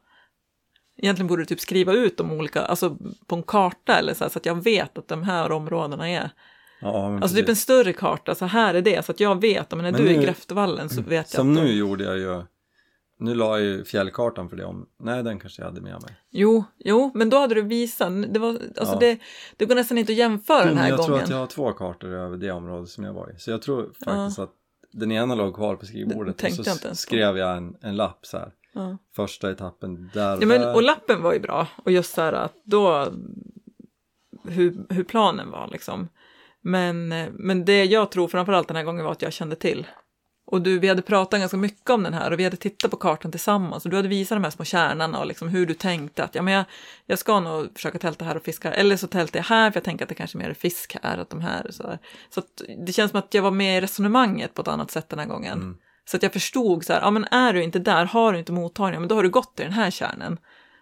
[SPEAKER 2] Egentligen borde du typ skriva ut de olika, alltså på en karta eller så här, så att jag vet att de här områdena är.
[SPEAKER 1] Ja,
[SPEAKER 2] Alltså typ en
[SPEAKER 1] precis.
[SPEAKER 2] större karta, så här är det, så att jag vet, men när
[SPEAKER 1] Men
[SPEAKER 2] du är i
[SPEAKER 1] nu-
[SPEAKER 2] Gräftevallen så vet jag
[SPEAKER 1] Som
[SPEAKER 2] att de-
[SPEAKER 1] nu gjorde jag ju Nu la jag ju fjällkartan för det om Nej den kanske jag hade med mig
[SPEAKER 2] Jo, jo, men då hade du visat, det var, alltså
[SPEAKER 1] Ja.
[SPEAKER 2] det, det går nästan inte att jämföra
[SPEAKER 1] Jo,
[SPEAKER 2] den här
[SPEAKER 1] jag
[SPEAKER 2] gången.
[SPEAKER 1] tror att jag har två kartor över det området som jag var i Så jag tror faktiskt att Den ena låg kvar på skrivbordet och så
[SPEAKER 2] jag
[SPEAKER 1] skrev jag en, en lapp så här
[SPEAKER 2] Ja.
[SPEAKER 1] Första etappen där
[SPEAKER 2] Ja, men, och lappen var ju bra. Och just så här att då, hur, hur planen var liksom. Men, men det jag tror framförallt den här gången var att jag kände till. Och du, vi hade pratat ganska mycket om den här och vi hade tittat på kartan tillsammans och du hade visat de här små kärnorna och liksom hur du tänkte att ja, men jag, jag ska nog försöka tälta här och fiska. Eller så tältar jag här för jag tänker att det kanske mer är fisk här. Att de här så, här. så att det känns som att jag var med i resonemanget på ett annat sätt den här gången.
[SPEAKER 1] Mm.
[SPEAKER 2] Så att jag förstod så här, ja men är du inte där, har du inte mottagningen, men då har du gått till den här kärnan.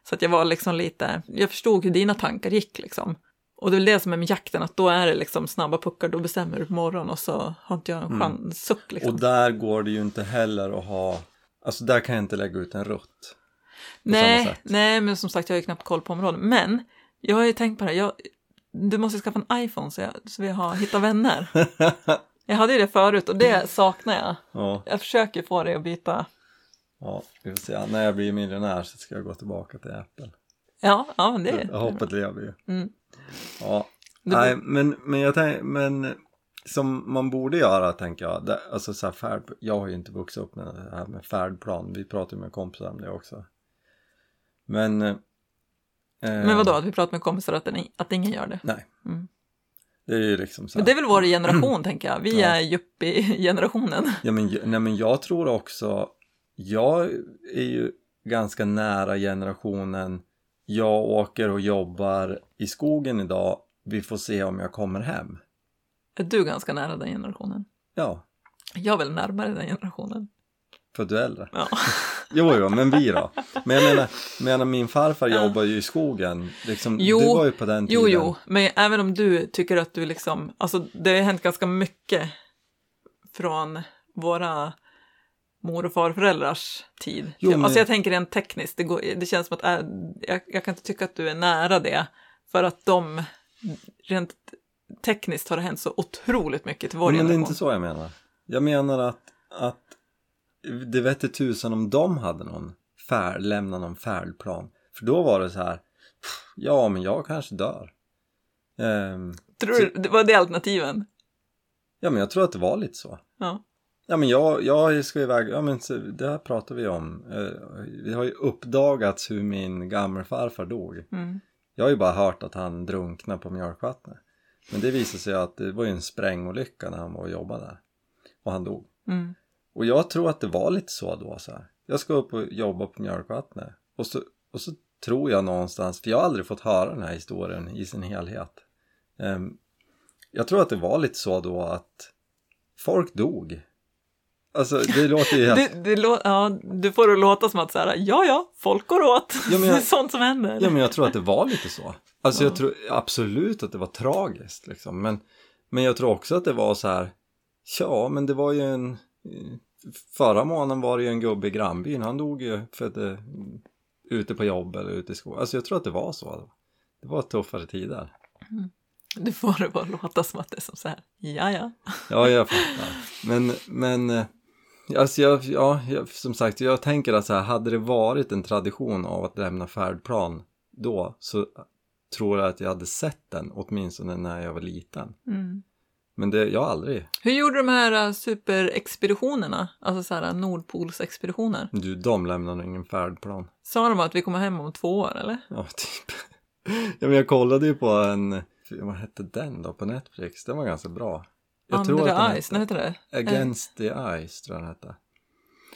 [SPEAKER 2] Så att jag var liksom lite, jag förstod hur dina tankar gick liksom. Och det är väl det som är med jakten, att då är det liksom snabba puckar, då bestämmer du på morgonen och så har inte jag en chans, suck liksom.
[SPEAKER 1] Mm. Och där går det ju inte heller att ha Alltså där kan jag inte lägga ut en rutt
[SPEAKER 2] nej, nej, men som sagt jag har ju knappt koll på området. Men jag har ju tänkt på det, jag, du måste skaffa en iPhone så, jag, så vi har hittat vänner. [LAUGHS] jag hade ju det förut och det [LAUGHS] saknar jag.
[SPEAKER 1] Ja,
[SPEAKER 2] Jag försöker få dig att byta.
[SPEAKER 1] ja, vi får se. När jag blir miljonär så ska jag gå tillbaka till Apple.
[SPEAKER 2] Ja, ja men det
[SPEAKER 1] Hoppet lever ju.
[SPEAKER 2] Mm.
[SPEAKER 1] Ja,
[SPEAKER 2] Det
[SPEAKER 1] nej, men, men jag tänker, men som man borde göra tänker jag, det, alltså så här färd, jag har ju inte vuxit upp med det här med färdplan, vi pratar ju med kompisar om det också. Men... Eh,
[SPEAKER 2] Men vadå, att vi pratar med kompisar att, den, att ingen gör det?
[SPEAKER 1] Nej.
[SPEAKER 2] Mm.
[SPEAKER 1] Det är liksom så
[SPEAKER 2] Men
[SPEAKER 1] här.
[SPEAKER 2] det är väl vår generation, [CLEARS THROAT] tänker jag. Vi
[SPEAKER 1] Ja.
[SPEAKER 2] är yuppie-generationen.
[SPEAKER 1] Ja, men, nej, men jag tror också, jag är ju ganska nära generationen, jag åker och jobbar i skogen idag, vi får se om jag kommer hem.
[SPEAKER 2] Är du ganska nära den generationen?
[SPEAKER 1] Ja,
[SPEAKER 2] Jag är väl närmare den generationen.
[SPEAKER 1] För du är äldre.
[SPEAKER 2] Ja. [LAUGHS]
[SPEAKER 1] Jo, jo, men vi då? Men jag menar, menar min farfar jobbar ju i skogen. Liksom,
[SPEAKER 2] Jo,
[SPEAKER 1] du var ju på den tiden.
[SPEAKER 2] Jo, jo, men även om du tycker att du liksom, alltså det har hänt ganska mycket från våra mor och farföräldrars tid.
[SPEAKER 1] Jo, men-
[SPEAKER 2] Alltså jag tänker rent tekniskt, det, går, det känns som att äh, jag, jag kan inte tycka att du är nära det. För att de, rent tekniskt har det hänt så otroligt mycket till vår
[SPEAKER 1] men det är
[SPEAKER 2] generation.
[SPEAKER 1] inte så jag menar. Jag menar att, att det vette tusan om de hade någon färd, lämna någon färdplan. För då var det så här, "Pff, ja men jag kanske dör. Ehm,
[SPEAKER 2] Tror du, det var det alternativen?
[SPEAKER 1] ja men jag tror att det var lite så.
[SPEAKER 2] Ja.
[SPEAKER 1] Ja men jag, jag ska iväg, ja men så, det här pratar vi om. Eh, vi har ju uppdagats hur min gammelfarfar dog.
[SPEAKER 2] Mm.
[SPEAKER 1] Jag har ju bara hört att han drunknade på mjölkvattnet. Men det visade sig att det var ju en sprängolycka när han var och jobbade där. Och han dog.
[SPEAKER 2] Mm.
[SPEAKER 1] Och jag tror att det var lite så då så här. Jag ska upp och jobba på mjölkvattnet. Och så, och så tror jag någonstans, för jag har aldrig fått höra den här historien i sin helhet. Ehm, jag tror att det var lite så då att folk dog. Alltså det [LAUGHS] låter ju helt...
[SPEAKER 2] Det, det lå- ja, du får det låta som att så här, ja, ja, folk går åt.
[SPEAKER 1] Ja, jag-
[SPEAKER 2] det [LAUGHS] är sånt som händer.
[SPEAKER 1] Ja men jag tror att det var lite så. Alltså
[SPEAKER 2] Ja.
[SPEAKER 1] jag tror absolut att det var tragiskt liksom. Men, men jag tror också att det var så här. Ja men det var ju en. Förra månaden var det ju en gubbe i grannbyn. Han dog ju för att det, ute på jobb eller ute i skolan. Alltså jag tror att det var så. Det var tuffare tider.
[SPEAKER 2] Du får det bara låta som att det är som så här, ja, ja.
[SPEAKER 1] Ja jag fattar. Men, men eh, alltså jag, ja, jag, som sagt jag tänker att så här, hade det varit en tradition av att lämna färdplan då så tror jag att jag hade sett den åtminstone när jag var liten.
[SPEAKER 2] Mm.
[SPEAKER 1] Men det, jag har aldrig.
[SPEAKER 2] Hur gjorde de här äh, superexpeditionerna, alltså så här Nordpolsexpeditioner?
[SPEAKER 1] Du, de lämnar nog ingen färdplan.
[SPEAKER 2] Sa de att vi kommer hem om två år, eller?
[SPEAKER 1] Ja, typ. [LAUGHS] ja, men jag kollade ju på en, vad hette den då på Netflix? Den var ganska bra. Jag
[SPEAKER 2] Under
[SPEAKER 1] att
[SPEAKER 2] the Ice, nej,
[SPEAKER 1] hette
[SPEAKER 2] heter det?
[SPEAKER 1] Against the Ice tror jag den hette.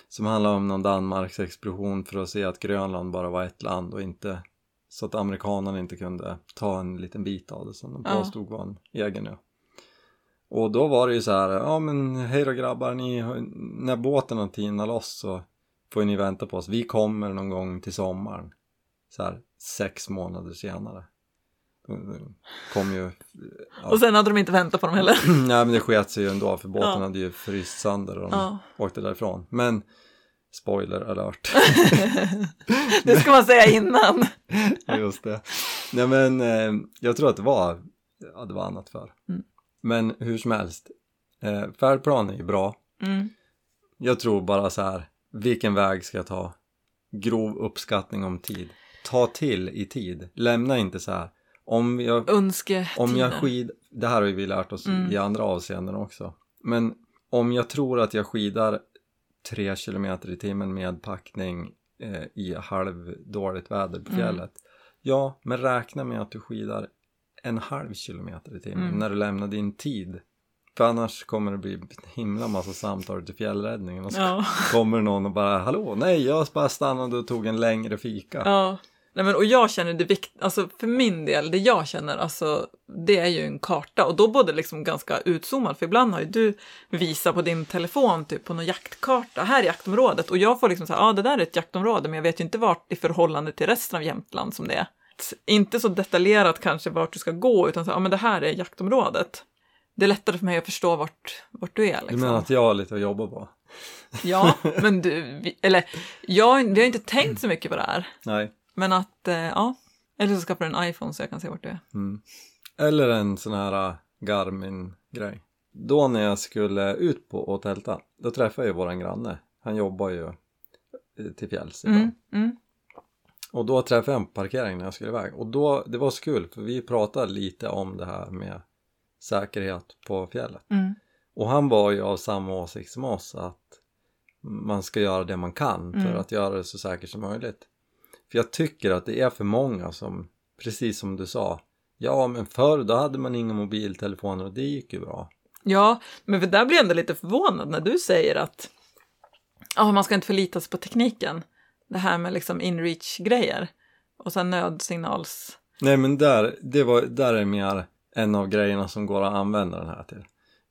[SPEAKER 1] Som handlar om någon Danmarks expedition för att se att Grönland bara var ett land och inte så att amerikanerna inte kunde ta en liten bit av det som de
[SPEAKER 2] Ja.
[SPEAKER 1] påstod var en egen ö. Och då var det ju så här, ja men hej då grabbar, ni, när båten har tinat loss så får ni vänta på oss. Vi kommer någon gång till sommaren. Så här sex månader senare. Kom ju, ja.
[SPEAKER 2] Och sen hade de inte väntat på dem heller.
[SPEAKER 1] nej men det sket sig ju ändå för båten
[SPEAKER 2] Ja.
[SPEAKER 1] hade ju fryst sönder och de
[SPEAKER 2] Ja.
[SPEAKER 1] åkte därifrån. Men spoiler alert. [LAUGHS]
[SPEAKER 2] Det ska man säga innan. [LAUGHS]
[SPEAKER 1] Just det. Nej men eh, jag tror att det var, ja det var annat för.
[SPEAKER 2] Mm.
[SPEAKER 1] Men hur som helst, eh, färdplanen är ju bra.
[SPEAKER 2] Mm.
[SPEAKER 1] Jag tror bara så här, vilken väg ska jag ta? Grov uppskattning om tid. Ta till i tid. Lämna inte så här. Om jag, om jag skid, det här har vi lärt oss
[SPEAKER 2] Mm.
[SPEAKER 1] i andra avseenden också. Men om jag tror att jag skidar tre kilometer i timmen med packning eh, i halvdåligt väder på
[SPEAKER 2] Mm.
[SPEAKER 1] fjället. Ja, men räkna med att du skidar en halv kilometer i timmen
[SPEAKER 2] Mm.
[SPEAKER 1] när du lämnar din tid. För annars kommer det bli en himla massa samtal till fjällräddningen och så
[SPEAKER 2] Ja. [LAUGHS]
[SPEAKER 1] kommer någon och bara hallå, nej jag bara stannade och tog en längre fika.
[SPEAKER 2] Ja. Nej, men, och jag känner det vikt, alltså för min del, det jag känner, alltså det är ju en karta och då både liksom ganska utzoomad, för ibland har ju du visat på din telefon typ på någon jaktkarta, här är jaktområdet och jag får liksom säga, ja ah, det där är ett jaktområde men jag vet ju inte vart i förhållande till resten av Jämtland som det är. Inte så detaljerat kanske vart du ska gå utan så, ja men det här är jaktområdet. Det är lättare för mig att förstå vart, vart du är.
[SPEAKER 1] Du
[SPEAKER 2] Liksom.
[SPEAKER 1] menar att jag har lite att jobba på? [LAUGHS]
[SPEAKER 2] Ja, men du, vi, eller jag, vi har inte tänkt så mycket på det här.
[SPEAKER 1] Nej.
[SPEAKER 2] Men att, eh, ja. Eller så skaffar du en iPhone så jag kan se vart du är.
[SPEAKER 1] Mm. Eller en sån här äh, Garmin-grej. Då när jag skulle ut på och tälta, då träffade jag våran granne. Han jobbar ju eh, till fjälls ibland.
[SPEAKER 2] Mm, mm,
[SPEAKER 1] Och då träffade jag honom på parkeringen när jag skulle iväg. Och då, det var så kul för vi pratade lite om det här med säkerhet på fjället.
[SPEAKER 2] mm.
[SPEAKER 1] Och han var ju av samma åsikt som oss att man ska göra det man kan för
[SPEAKER 2] Mm.
[SPEAKER 1] att göra det så säkert som möjligt. För jag tycker att det är för många som, precis som du sa, ja men förr då hade man inga mobiltelefoner och det gick ju bra.
[SPEAKER 2] Ja, men för där blir jag ändå lite förvånad när du säger att ja, man ska inte förlita sig på tekniken. Det här med liksom inreach-grejer. Och sen nödsignals...
[SPEAKER 1] Nej men där, det var, där är mer en av grejerna som går att använda den här till.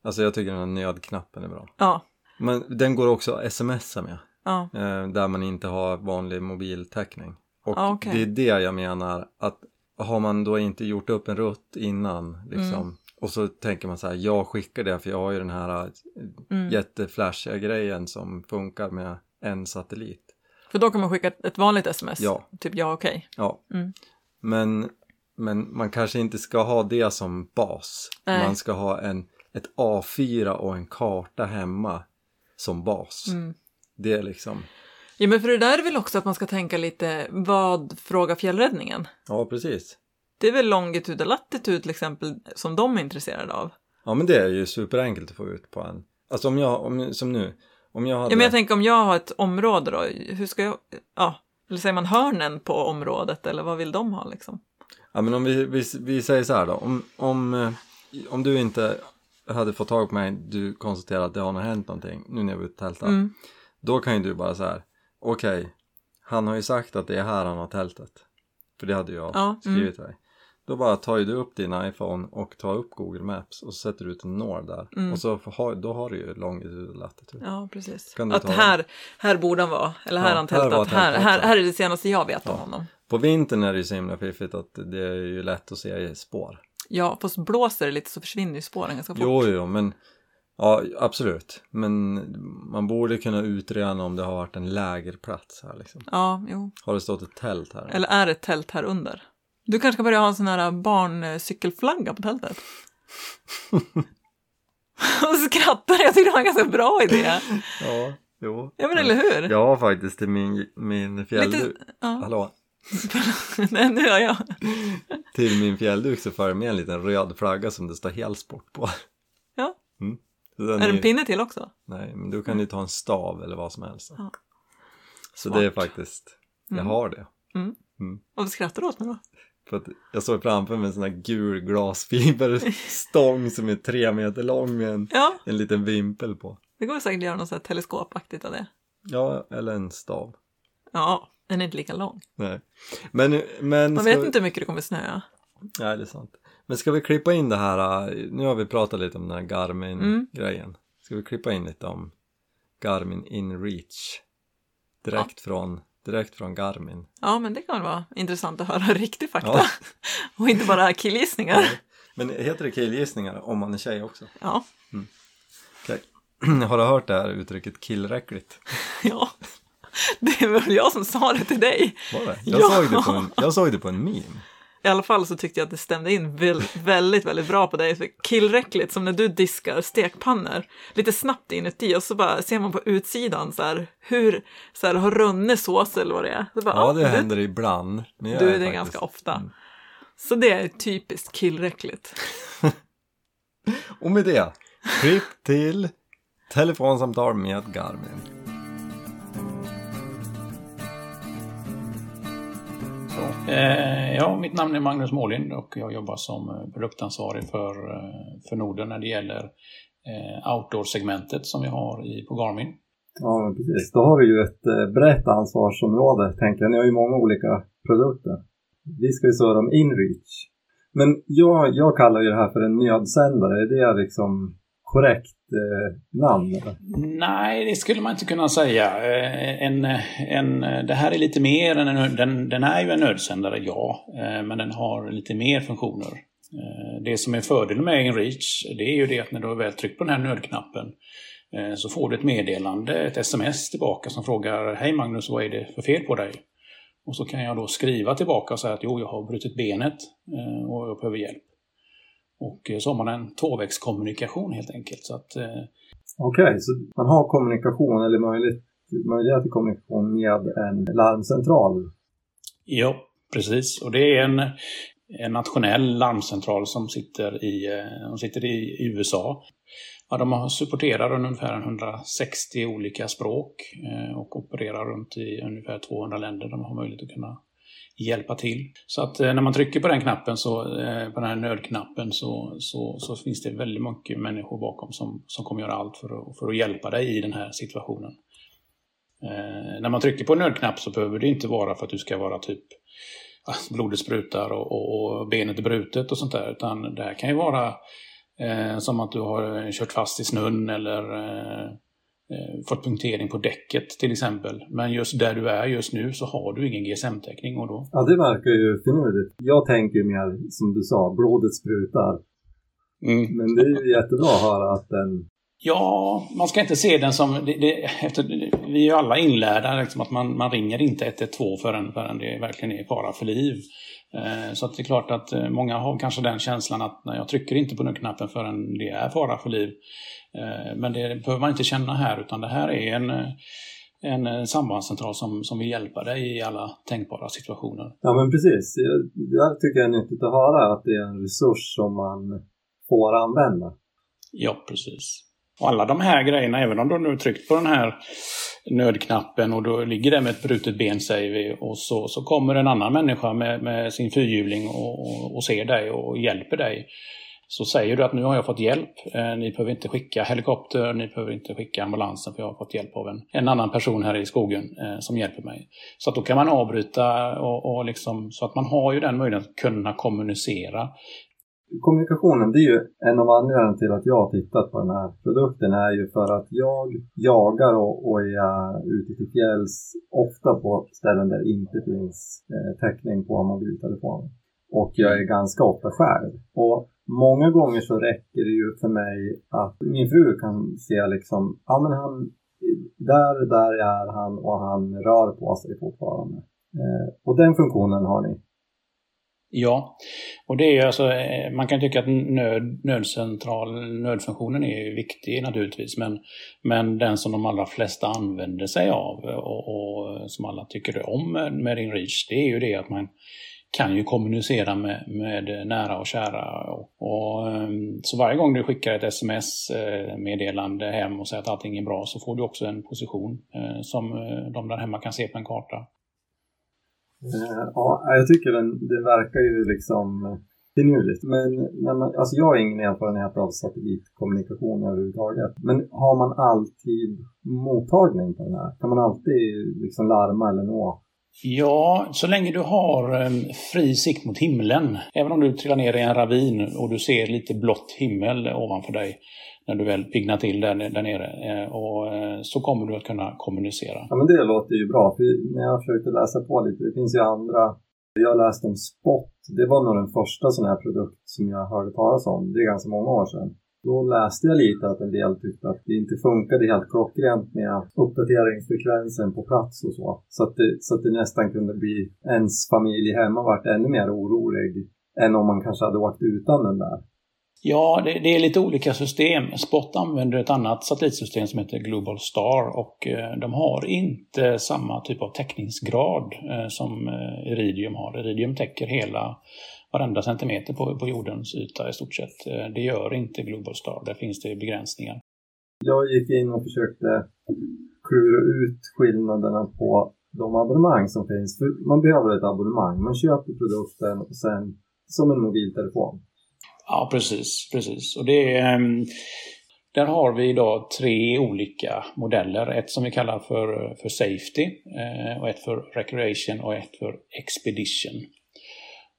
[SPEAKER 1] Alltså jag tycker den här nödknappen är bra.
[SPEAKER 2] Ja,
[SPEAKER 1] Men den går också att smsa med.
[SPEAKER 2] ja,
[SPEAKER 1] eh, där man inte har vanlig mobiltäckning. Och
[SPEAKER 2] Ah, okej.
[SPEAKER 1] det är det jag menar att har man då inte gjort upp en rutt innan liksom
[SPEAKER 2] Mm.
[SPEAKER 1] och så tänker man så här, jag skickar det för jag har ju den här äh,
[SPEAKER 2] Mm.
[SPEAKER 1] jätteflashiga grejen som funkar med en satellit.
[SPEAKER 2] För då kan man skicka ett- vanligt sms.
[SPEAKER 1] Ja.
[SPEAKER 2] Typ ja, okej.
[SPEAKER 1] Ja,
[SPEAKER 2] Mm.
[SPEAKER 1] men, men man kanske inte ska ha det som bas.
[SPEAKER 2] Nej.
[SPEAKER 1] Man ska ha en, ett A4 och en karta hemma som bas.
[SPEAKER 2] Mm.
[SPEAKER 1] Det är liksom,
[SPEAKER 2] Ja, men för det där är väl också att man ska tänka lite, vad frågar fjällräddningen?
[SPEAKER 1] ja precis.
[SPEAKER 2] Det är väl longitud och latitud till exempel som de är intresserade av.
[SPEAKER 1] Ja men det är ju superenkelt att få ut på en. Alltså om jag, om, som nu, om jag hade...
[SPEAKER 2] Ja, men jag tänker om jag har ett område då, hur ska jag, ja, eller säger man hörnen på området eller vad vill de ha liksom?
[SPEAKER 1] Ja men om vi, vi, vi säger så här då, om, om, eh, om du inte hade fått tag på mig, du konstaterar att det har hänt någonting, nu när jag var ute och tältade.
[SPEAKER 2] Mm.
[SPEAKER 1] Då kan ju du bara så här, okej, han har ju sagt att det är här han har tältat. För det hade jag
[SPEAKER 2] Ja,
[SPEAKER 1] skrivit till dig. Då bara tar ju du upp din iPhone och tar upp Google Maps och så sätter du ut en nål där.
[SPEAKER 2] Mm.
[SPEAKER 1] Och så har, då har du ju longitud och latitud.
[SPEAKER 2] Ja, precis. Att här, här borde han vara, eller här
[SPEAKER 1] Ja,
[SPEAKER 2] han
[SPEAKER 1] här
[SPEAKER 2] tältat, här,
[SPEAKER 1] tältat
[SPEAKER 2] här,
[SPEAKER 1] också.
[SPEAKER 2] här är det senaste jag vet om
[SPEAKER 1] Ja.
[SPEAKER 2] honom.
[SPEAKER 1] På vintern är det ju så himla fiffigt att det är ju lätt att se spår.
[SPEAKER 2] Ja, fast blåser det lite så försvinner ju spåren ganska fort.
[SPEAKER 1] Jo, jo, men ja, absolut. Men man borde kunna utröna om det har varit en lägerplats här liksom.
[SPEAKER 2] Ja, jo.
[SPEAKER 1] Har det stått ett tält här?
[SPEAKER 2] Eller är det ett tält här under? Du kanske ska börja ha en sån här barncykelflagga på tältet? Och skrattar jag, jag tycker det var en ganska bra idé.
[SPEAKER 1] Ja, jo.
[SPEAKER 2] Ja men eller hur?
[SPEAKER 1] Jag har faktiskt till min, min fjällduk,
[SPEAKER 2] Lite, ja.
[SPEAKER 1] hallå, [LAUGHS]
[SPEAKER 2] Nej, nu hör jag.
[SPEAKER 1] till min fjällduk så följer med en liten röd flagga som det står helsport på.
[SPEAKER 2] Ja.
[SPEAKER 1] Mm.
[SPEAKER 2] Är det en pinne till också?
[SPEAKER 1] Nej, men då kan du ta en stav eller vad som helst.
[SPEAKER 2] Ja.
[SPEAKER 1] Så
[SPEAKER 2] Smart.
[SPEAKER 1] det är faktiskt, jag
[SPEAKER 2] Mm.
[SPEAKER 1] har det.
[SPEAKER 2] Varför skrattar du åt mig då?
[SPEAKER 1] För att jag såg framför mig en sån här gul glasfiberstång som är tre meter lång med en,
[SPEAKER 2] Ja,
[SPEAKER 1] en liten vimpel på.
[SPEAKER 2] det går säkert att göra något så här teleskopaktigt av det.
[SPEAKER 1] Ja, eller en stav.
[SPEAKER 2] Ja, Den är inte lika lång.
[SPEAKER 1] Nej. Men, men
[SPEAKER 2] Man vet
[SPEAKER 1] vi-
[SPEAKER 2] inte hur mycket det kommer snöa.
[SPEAKER 1] Nej, det är sant. Men ska vi klippa in det här, nu har vi pratat lite om den här Garmin-grejen. Ska vi klippa in lite om Garmin InReach? Direkt, från, direkt från Garmin.
[SPEAKER 2] Ja, men det kan vara intressant att höra [LAUGHS] riktig fakta.
[SPEAKER 1] Ja. [LAUGHS]
[SPEAKER 2] Och inte bara killgissningar.
[SPEAKER 1] Men heter det killgissningar om man är tjej också?
[SPEAKER 2] Ja,
[SPEAKER 1] Okej. [CLEARS THROAT] Har du hört det här uttrycket killräckligt? [LAUGHS]
[SPEAKER 2] ja. Det är väl jag som sa det till dig.
[SPEAKER 1] Var det? Jag,
[SPEAKER 2] Ja.
[SPEAKER 1] såg det på en, jag såg det på en meme.
[SPEAKER 2] I alla fall så tyckte jag att det stämde in väl, väldigt, väldigt bra på dig. Killräckligt, som när du diskar stekpannor, lite snabbt inuti och så bara ser man på utsidan så här hur, så här har runnit sås eller vad det är. Så bara,
[SPEAKER 1] Ja, det
[SPEAKER 2] du,
[SPEAKER 1] händer ibland. Men jag
[SPEAKER 2] du det
[SPEAKER 1] faktiskt-
[SPEAKER 2] ganska ofta.
[SPEAKER 1] Mm.
[SPEAKER 2] Så det är typiskt killräckligt. [LAUGHS]
[SPEAKER 1] Och med det, klipp till telefonsamtal med Garmin.
[SPEAKER 3] Eh, ja, mitt namn är Magnus Målind och jag jobbar som eh, produktansvarig för, eh, för Norden när det gäller outdoor-segmentet som vi har i, på Garmin.
[SPEAKER 1] Ja, precis. Då har vi ju ett brett ansvarsområde, tänker jag. Ni har ju många olika produkter. Vi ska ju söra om InReach. Men jag, jag kallar ju det här för en nödsändare. Är det liksom korrekt eh, namn? Eller?
[SPEAKER 3] Nej, det skulle man inte kunna säga. Eh, en, en, det här är lite mer än en den, den är ju en nödsändare, ja. Eh, men den har lite mer funktioner. Eh, det som är fördelen med InReach, det är ju det att när du har väl tryckt på den här nödknappen så får du ett meddelande, ett sms tillbaka som frågar Hej Magnus, vad är det för fel på dig? Och så kan jag då skriva tillbaka och säga att jo, jag har brutit benet och jag behöver hjälp. Och eh, så har man en tvåvägskommunikation helt enkelt. Så att, eh,
[SPEAKER 1] Okej, så man har kommunikation eller möjlighet, möjlighet till kommunikation med en larmcentral?
[SPEAKER 3] Ja, precis. Och det är en, en nationell larmcentral som sitter i, eh, de sitter i USA. Ja, de supporterar ungefär 160 olika språk och opererar runt i ungefär 200 länder. De har möjlighet att kunna hjälpa till. Så att eh, när man trycker på den knappen, så, eh, på den här nödknappen, så, så, så finns det väldigt mycket människor bakom som, som kommer göra allt för att, för att hjälpa dig i den här situationen. Eh, när man trycker på en nödknapp så behöver det inte vara för att du ska vara typ ah, blodet sprutar och, och, och benet är brutet och sånt där. Utan det här kan ju vara eh, som att du har kört fast i snön eller eh, fått punktering på däcket till exempel. Men just där du är just nu så har du ingen GSM-täckning och då...
[SPEAKER 1] Ja, det verkar ju finurligt. Jag tänker mer som du sa, blodet sprutar. Men det är ju jättebra att höra att den...
[SPEAKER 3] Ja, man ska inte se den som... Det, det, efter, vi är ju alla inlärda liksom, att man, man ringer inte 112 förrän, förrän det verkligen är fara för liv. Eh, så att det är klart att eh, många har kanske den känslan att när jag trycker inte på den knappen förrän det är fara för liv. Eh, men det behöver man inte känna här utan det här är en, en sambandscentral som, som vill hjälpa dig i alla tänkbara situationer.
[SPEAKER 1] Ja, men precis. Det här tycker jag är nyttigt att höra, att det är en resurs som man får använda.
[SPEAKER 3] Ja, precis. Och alla de här grejerna, även om du nu tryckt på den här nödknappen och du ligger där med ett brutet ben säger vi och så, så kommer en annan människa med, med sin fyrhjuling och, och, och ser dig och hjälper dig. Så säger du att nu har jag fått hjälp. Eh, ni behöver inte skicka helikopter, ni behöver inte skicka ambulansen för jag har fått hjälp av en, en annan person här i skogen eh, som hjälper mig. Så att då kan man avbryta och, och liksom, så att man har ju den möjligheten att kunna kommunicera
[SPEAKER 1] Kommunikationen, det är ju en av anledningarna till att jag har tittat på den här produkten är ju för att jag jagar och, och är ute till fjälls ofta på ställen där det inte finns eh, täckning på mobiltelefonen. Och jag är ganska ofta själv. Och många gånger så räcker det ju för mig att min fru kan se liksom, ja men han, där, där är han och han rör på sig fortfarande. Eh, och den funktionen har ni.
[SPEAKER 3] Ja, och det är alltså, eh, man kan tycka att nöd, nödcentral, nödfunktionen är viktig naturligtvis, men, men den som de allra flesta använder sig av och, och som alla tycker om med, med InReach, det är ju det att man kan ju kommunicera med, med nära och kära. Och, och, ehm, så varje gång du skickar ett sms-meddelande eh, hem och säger att allting är bra så får du också en position eh, som de där hemma kan se på en karta.
[SPEAKER 1] Eh, ja, jag tycker den, det verkar ju liksom eh, finurligt. Men när man, alltså jag har ingen erfarenhet av satellitkommunikation överhuvudtaget. Men har man alltid mottagning på den här? Kan man alltid liksom larma eller nå?
[SPEAKER 3] Ja, så länge du har eh, fri sikt mot himlen. Även om du trillar ner i en ravin och du ser lite blått himmel ovanför dig när du väl piggnar till där, där nere. Eh, och, eh, så kommer du att kunna kommunicera.
[SPEAKER 1] Ja, men det låter ju bra. För när jag försökte läsa på lite, det finns ju andra. Jag läste om Spot. Det var nog den första sån här produkt som jag hörde talas om. Det är ganska många år sedan. Då läste jag lite att en del tyckte att det inte funkade helt klockrent med uppdateringsfrekvensen på plats och så. Så att, det, så att det nästan kunde bli ens familj hemma vart ännu mer orolig än om man kanske hade åkt utan den där.
[SPEAKER 3] Ja, det, det, är lite olika system. Spot använder ett annat satellitsystem som heter Global Star och eh, de har inte samma typ av täckningsgrad eh, som eh, Iridium har. Iridium täcker hela varenda centimeter på, på jordens yta i stort sett. Det gör inte Global Star, där finns det begränsningar.
[SPEAKER 1] Jag gick in och försökte klura ut skillnaderna på de abonnemang som finns. För man behöver ett abonnemang, man köper produkten och sen som en mobiltelefon.
[SPEAKER 3] Ja, precis. precis. Och det är, ehm, där har vi idag tre olika modeller. Ett som vi kallar för, för Safety, eh, och ett för Recreation och ett för Expedition.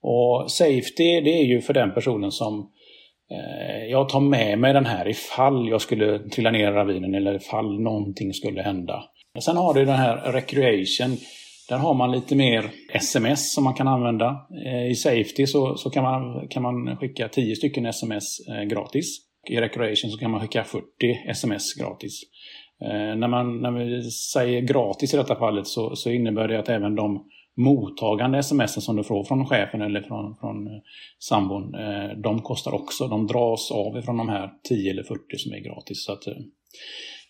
[SPEAKER 3] Och Safety, det är ju för den personen som eh, jag tar med mig den här ifall jag skulle trilla ner i ravinen eller ifall någonting skulle hända. Sen har du den här Recreation där har man lite mer sms som man kan använda. Eh, I Safety så, så kan, man, kan man skicka 10 stycken sms eh, gratis. I Recreation så kan man skicka 40 sms gratis. Eh, när, man, när vi säger gratis i detta fallet så, så innebär det att även de mottagande sms som du får från chefen eller från, från eh, sambon, eh, de kostar också. De dras av ifrån de här 10 eller 40 som är gratis. Så att, eh,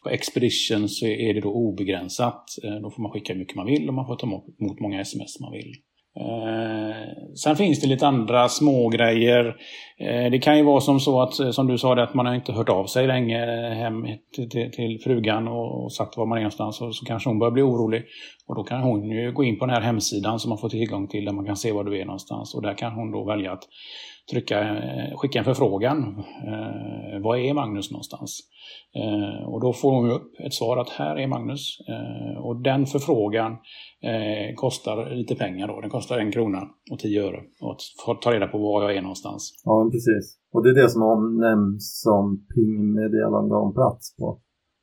[SPEAKER 3] på Expedition så är det då obegränsat. Då får man skicka hur mycket man vill och man får ta emot många sms man vill. Eh, sen finns det lite andra små grejer. Eh, det kan ju vara som så att, eh, som du sa, att man har inte hört av sig länge eh, hem till, till, till frugan och, sagt var man är någonstans. Och så kanske hon börjar bli orolig. Och då kan hon ju gå in på den här hemsidan som man får tillgång till där man kan se var du är någonstans. Och där kan hon då välja att trycka, skicka en förfrågan. Eh, var är Magnus någonstans? Eh, och då får hon upp ett svar att här är Magnus. Eh, och den förfrågan eh, kostar lite pengar då. Den kostar en krona och tio öre. att ta reda på var jag är någonstans.
[SPEAKER 1] Ja, precis. Och det är det som omnämns som pingmeddelande om plats på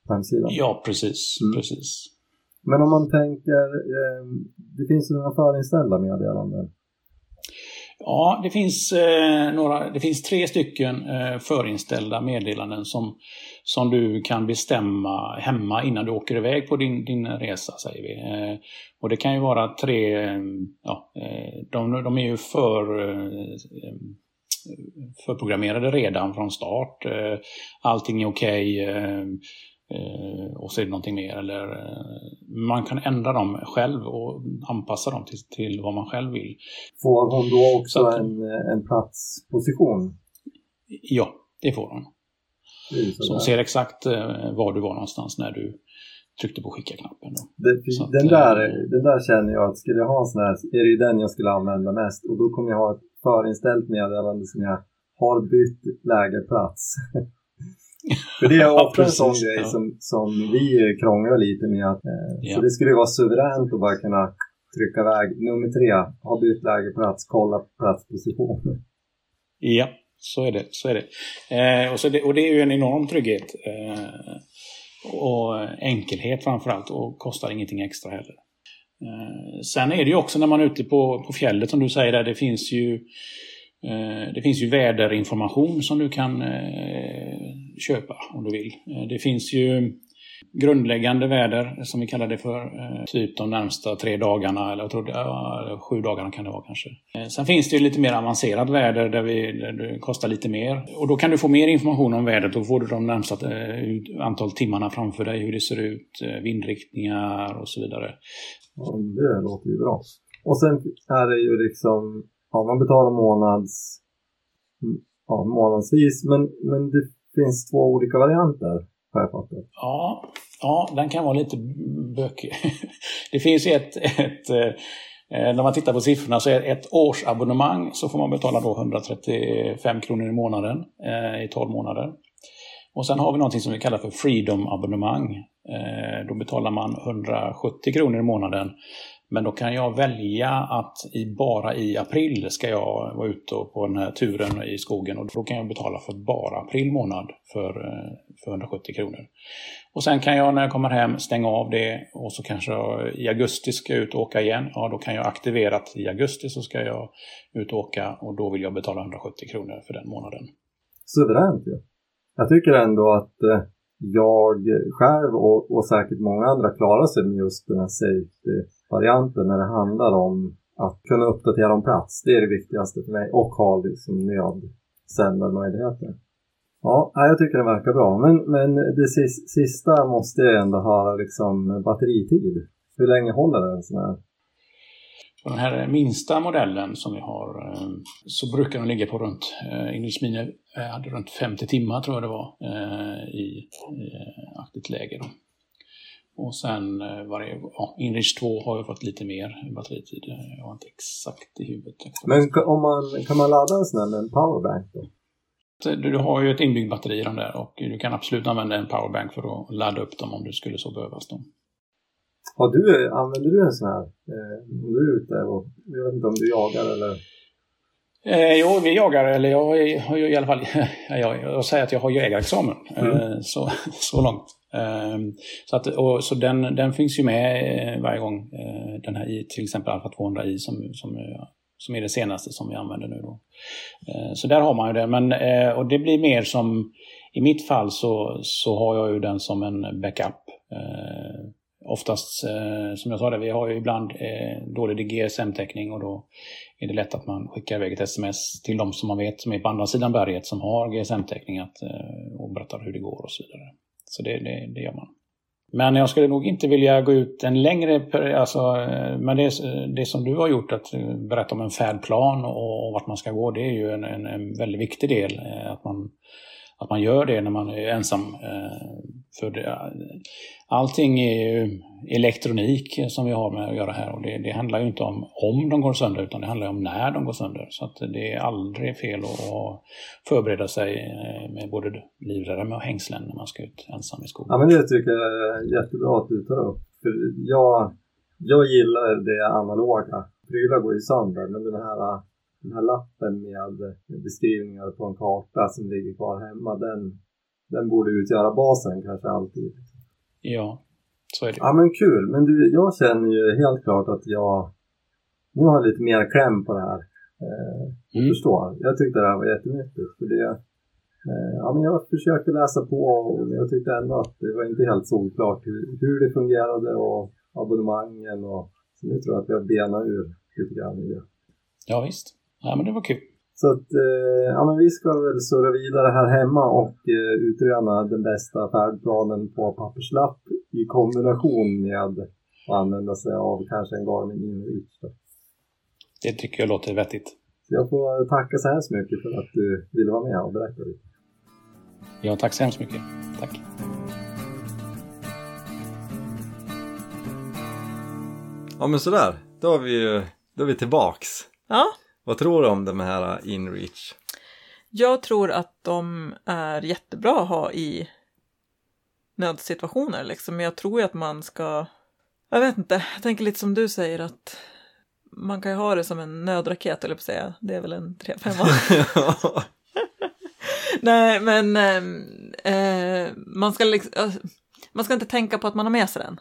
[SPEAKER 1] hemsidan?
[SPEAKER 3] Ja, precis. Mm. precis.
[SPEAKER 1] Men om man tänker, eh, det finns några förinställda meddelanden.
[SPEAKER 3] Ja, det finns, eh, några, det finns tre stycken eh, förinställda meddelanden som, som du kan bestämma hemma innan du åker iväg på din, din resa, säger vi. Eh, och det kan ju vara tre, ja, eh, de, de är ju för eh, förprogrammerade redan från start. Eh, allting är okej. Okay, och så är det någonting mer. Eller, eh, man kan ändra dem själv och anpassa dem till, till vad man själv vill.
[SPEAKER 1] Får hon då också att, en, en platsposition?
[SPEAKER 3] Ja, det får hon. Så hon ser exakt eh, var du var någonstans när du tryckte på skicka-knappen.
[SPEAKER 1] Den, där, den där känner jag att skulle jag ha en sån här, är det ju den jag skulle använda mest. Och då kommer jag ha ett förinställt meddelande som jag har bytt lägerplats. [LAUGHS] För det är [LAUGHS] ofta en sån grej som, som vi krånglar lite med. Att, eh, ja. Så det skulle vara suveränt att bara kunna trycka iväg. Nummer tre, ha bytt lägerplats, kolla platsposition.
[SPEAKER 3] Ja, så är det. Så är det. Eh, och, så det och det är ju en enorm trygghet. Eh, och enkelhet framför allt och kostar ingenting extra heller. Eh, sen är det ju också när man är ute på, på fjället som du säger där, det finns ju Eh, det finns ju väderinformation som du kan eh, köpa om du vill. Eh, det finns ju grundläggande väder som vi kallar det för. Eh, typ de närmsta tre dagarna eller jag tror ja, sju dagarna kan det vara kanske. Eh, sen finns det ju lite mer avancerat väder där, vi, där det kostar lite mer. Och då kan du få mer information om vädret. Då får du de närmsta antal timmarna framför dig, hur det ser ut, vindriktningar och så vidare.
[SPEAKER 1] Ja, det låter ju bra. Och sen är det ju liksom ja, man betalar månads, ja, månadsvis. Men, men det finns två olika varianter har jag fattat.
[SPEAKER 3] Ja, ja, den kan vara lite bökig. [LAUGHS] Det finns ett, ett eh, när man tittar på siffrorna så är ett årsabonnemang så får man betala då 135 kronor i månaden eh, i 12 månader. Och sen har vi någonting som vi kallar för Freedom-abonnemang. Eh, då betalar man 170 kronor i månaden men då kan jag välja att i, bara i april ska jag vara ute på den här turen i skogen och då kan jag betala för bara april månad för, eh, för 170 kronor. Och sen kan jag när jag kommer hem stänga av det och så kanske jag i augusti ska ut och åka igen. Ja, då kan jag aktivera att i augusti så ska jag ut och åka och då vill jag betala 170 kronor för den månaden.
[SPEAKER 1] Suveränt ju. Ja. Jag tycker ändå att eh, jag själv och, och säkert många andra klarar sig med just den här safety varianten när det handlar om att kunna uppdatera om plats. Det är det viktigaste för mig och ha liksom nödsändarmöjligheter. Ja, jag tycker det verkar bra. Men, men det sista måste jag ändå ha liksom batteritid. Hur länge håller en sån här?
[SPEAKER 3] På den här minsta modellen som vi har eh, så brukar den ligga på runt, eh, Mini eh, hade runt 50 timmar tror jag det var eh, i, i aktivt läge. Då. Och sen varje, ja, Inrich 2 har ju fått lite mer batteritid. Jag har inte exakt i huvudet.
[SPEAKER 1] Men om man, kan man ladda en sån här med en powerbank då?
[SPEAKER 3] Du, du har ju ett inbyggt batteri i den där och du kan absolut använda en powerbank för att ladda upp dem om du skulle så behövas. Dem.
[SPEAKER 1] Har du, använder du en sån här eh, om du är ute och jag vet inte om du jagar eller?
[SPEAKER 3] Eh, jo, vi jagar, eller jag har ju i alla fall, [LAUGHS] jag, jag säger att jag har jägarexamen. Mm. Eh, så, [LAUGHS] så långt. Eh, så att, och, så den, den finns ju med eh, varje gång. Eh, den här i, till exempel Alfa 200i som, som, som är det senaste som vi använder nu. Då. Så där har man ju det. Men, och det blir mer som, i mitt fall så, så har jag ju den som en backup oftast, eh, som jag sa, det, vi har ju ibland eh, dålig GSM-täckning och då är det lätt att man skickar iväg ett sms till de som man vet som är på andra sidan berget som har GSM-täckning eh, och berättar hur det går och så vidare. Så det, det, det gör man. Men jag skulle nog inte vilja gå ut en längre, alltså, eh, men det, det som du har gjort, att berätta om en färdplan och, och vart man ska gå, det är ju en, en, en väldigt viktig del. Eh, att man att man gör det när man är ensam. Eh, för det, allting är ju elektronik som vi har med att göra här och det, det, handlar ju inte om om de går sönder utan det handlar om när de går sönder. Så att det är aldrig fel att förbereda sig eh, med både livrem och hängslen när man ska ut ensam i skogen.
[SPEAKER 1] Ja men det tycker jag är jättebra att du tar upp. För jag, jag gillar det analoga. Prylar går ju sönder men den här den här lappen med beskrivningar på en karta som ligger kvar hemma, den, den borde utgöra basen kanske alltid.
[SPEAKER 3] Ja, så är det.
[SPEAKER 1] Ja men kul, men du, jag känner ju helt klart att jag nu har lite mer kläm på det här. Eh, mm. Förstår. Jag tyckte det här var jättenyttigt. För det, eh, ja, men jag försökte läsa på och jag tyckte ändå att det var inte helt solklart hur, hur det fungerade och abonnemangen och så nu tror jag att vi har benat ur lite grann i det.
[SPEAKER 3] Ja visst. Ja, men det var kul.
[SPEAKER 1] Så att, eh, ja men vi ska väl surra vidare här hemma och eh, utröna den bästa färdplanen på papperslapp i kombination med att använda sig av kanske en Garmin InReach.
[SPEAKER 3] Det tycker jag låter vettigt.
[SPEAKER 1] Så jag får tacka så hemskt mycket för att du ville vara med och berätta lite.
[SPEAKER 3] Ja, tack så hemskt mycket. Tack.
[SPEAKER 1] Ja men sådär, då är vi, då är vi tillbaks.
[SPEAKER 2] Ja.
[SPEAKER 1] Vad tror du om de här InReach?
[SPEAKER 2] Jag tror att de är jättebra att ha i nödsituationer liksom. Men jag tror ju att man ska, jag vet inte, jag tänker lite som du säger att man kan ju ha det som en nödraket eller på att säga. Det är väl en 3-5 [LAUGHS] Nej, men eh, man, ska liksom, eh, man ska inte tänka på att man har med sig den.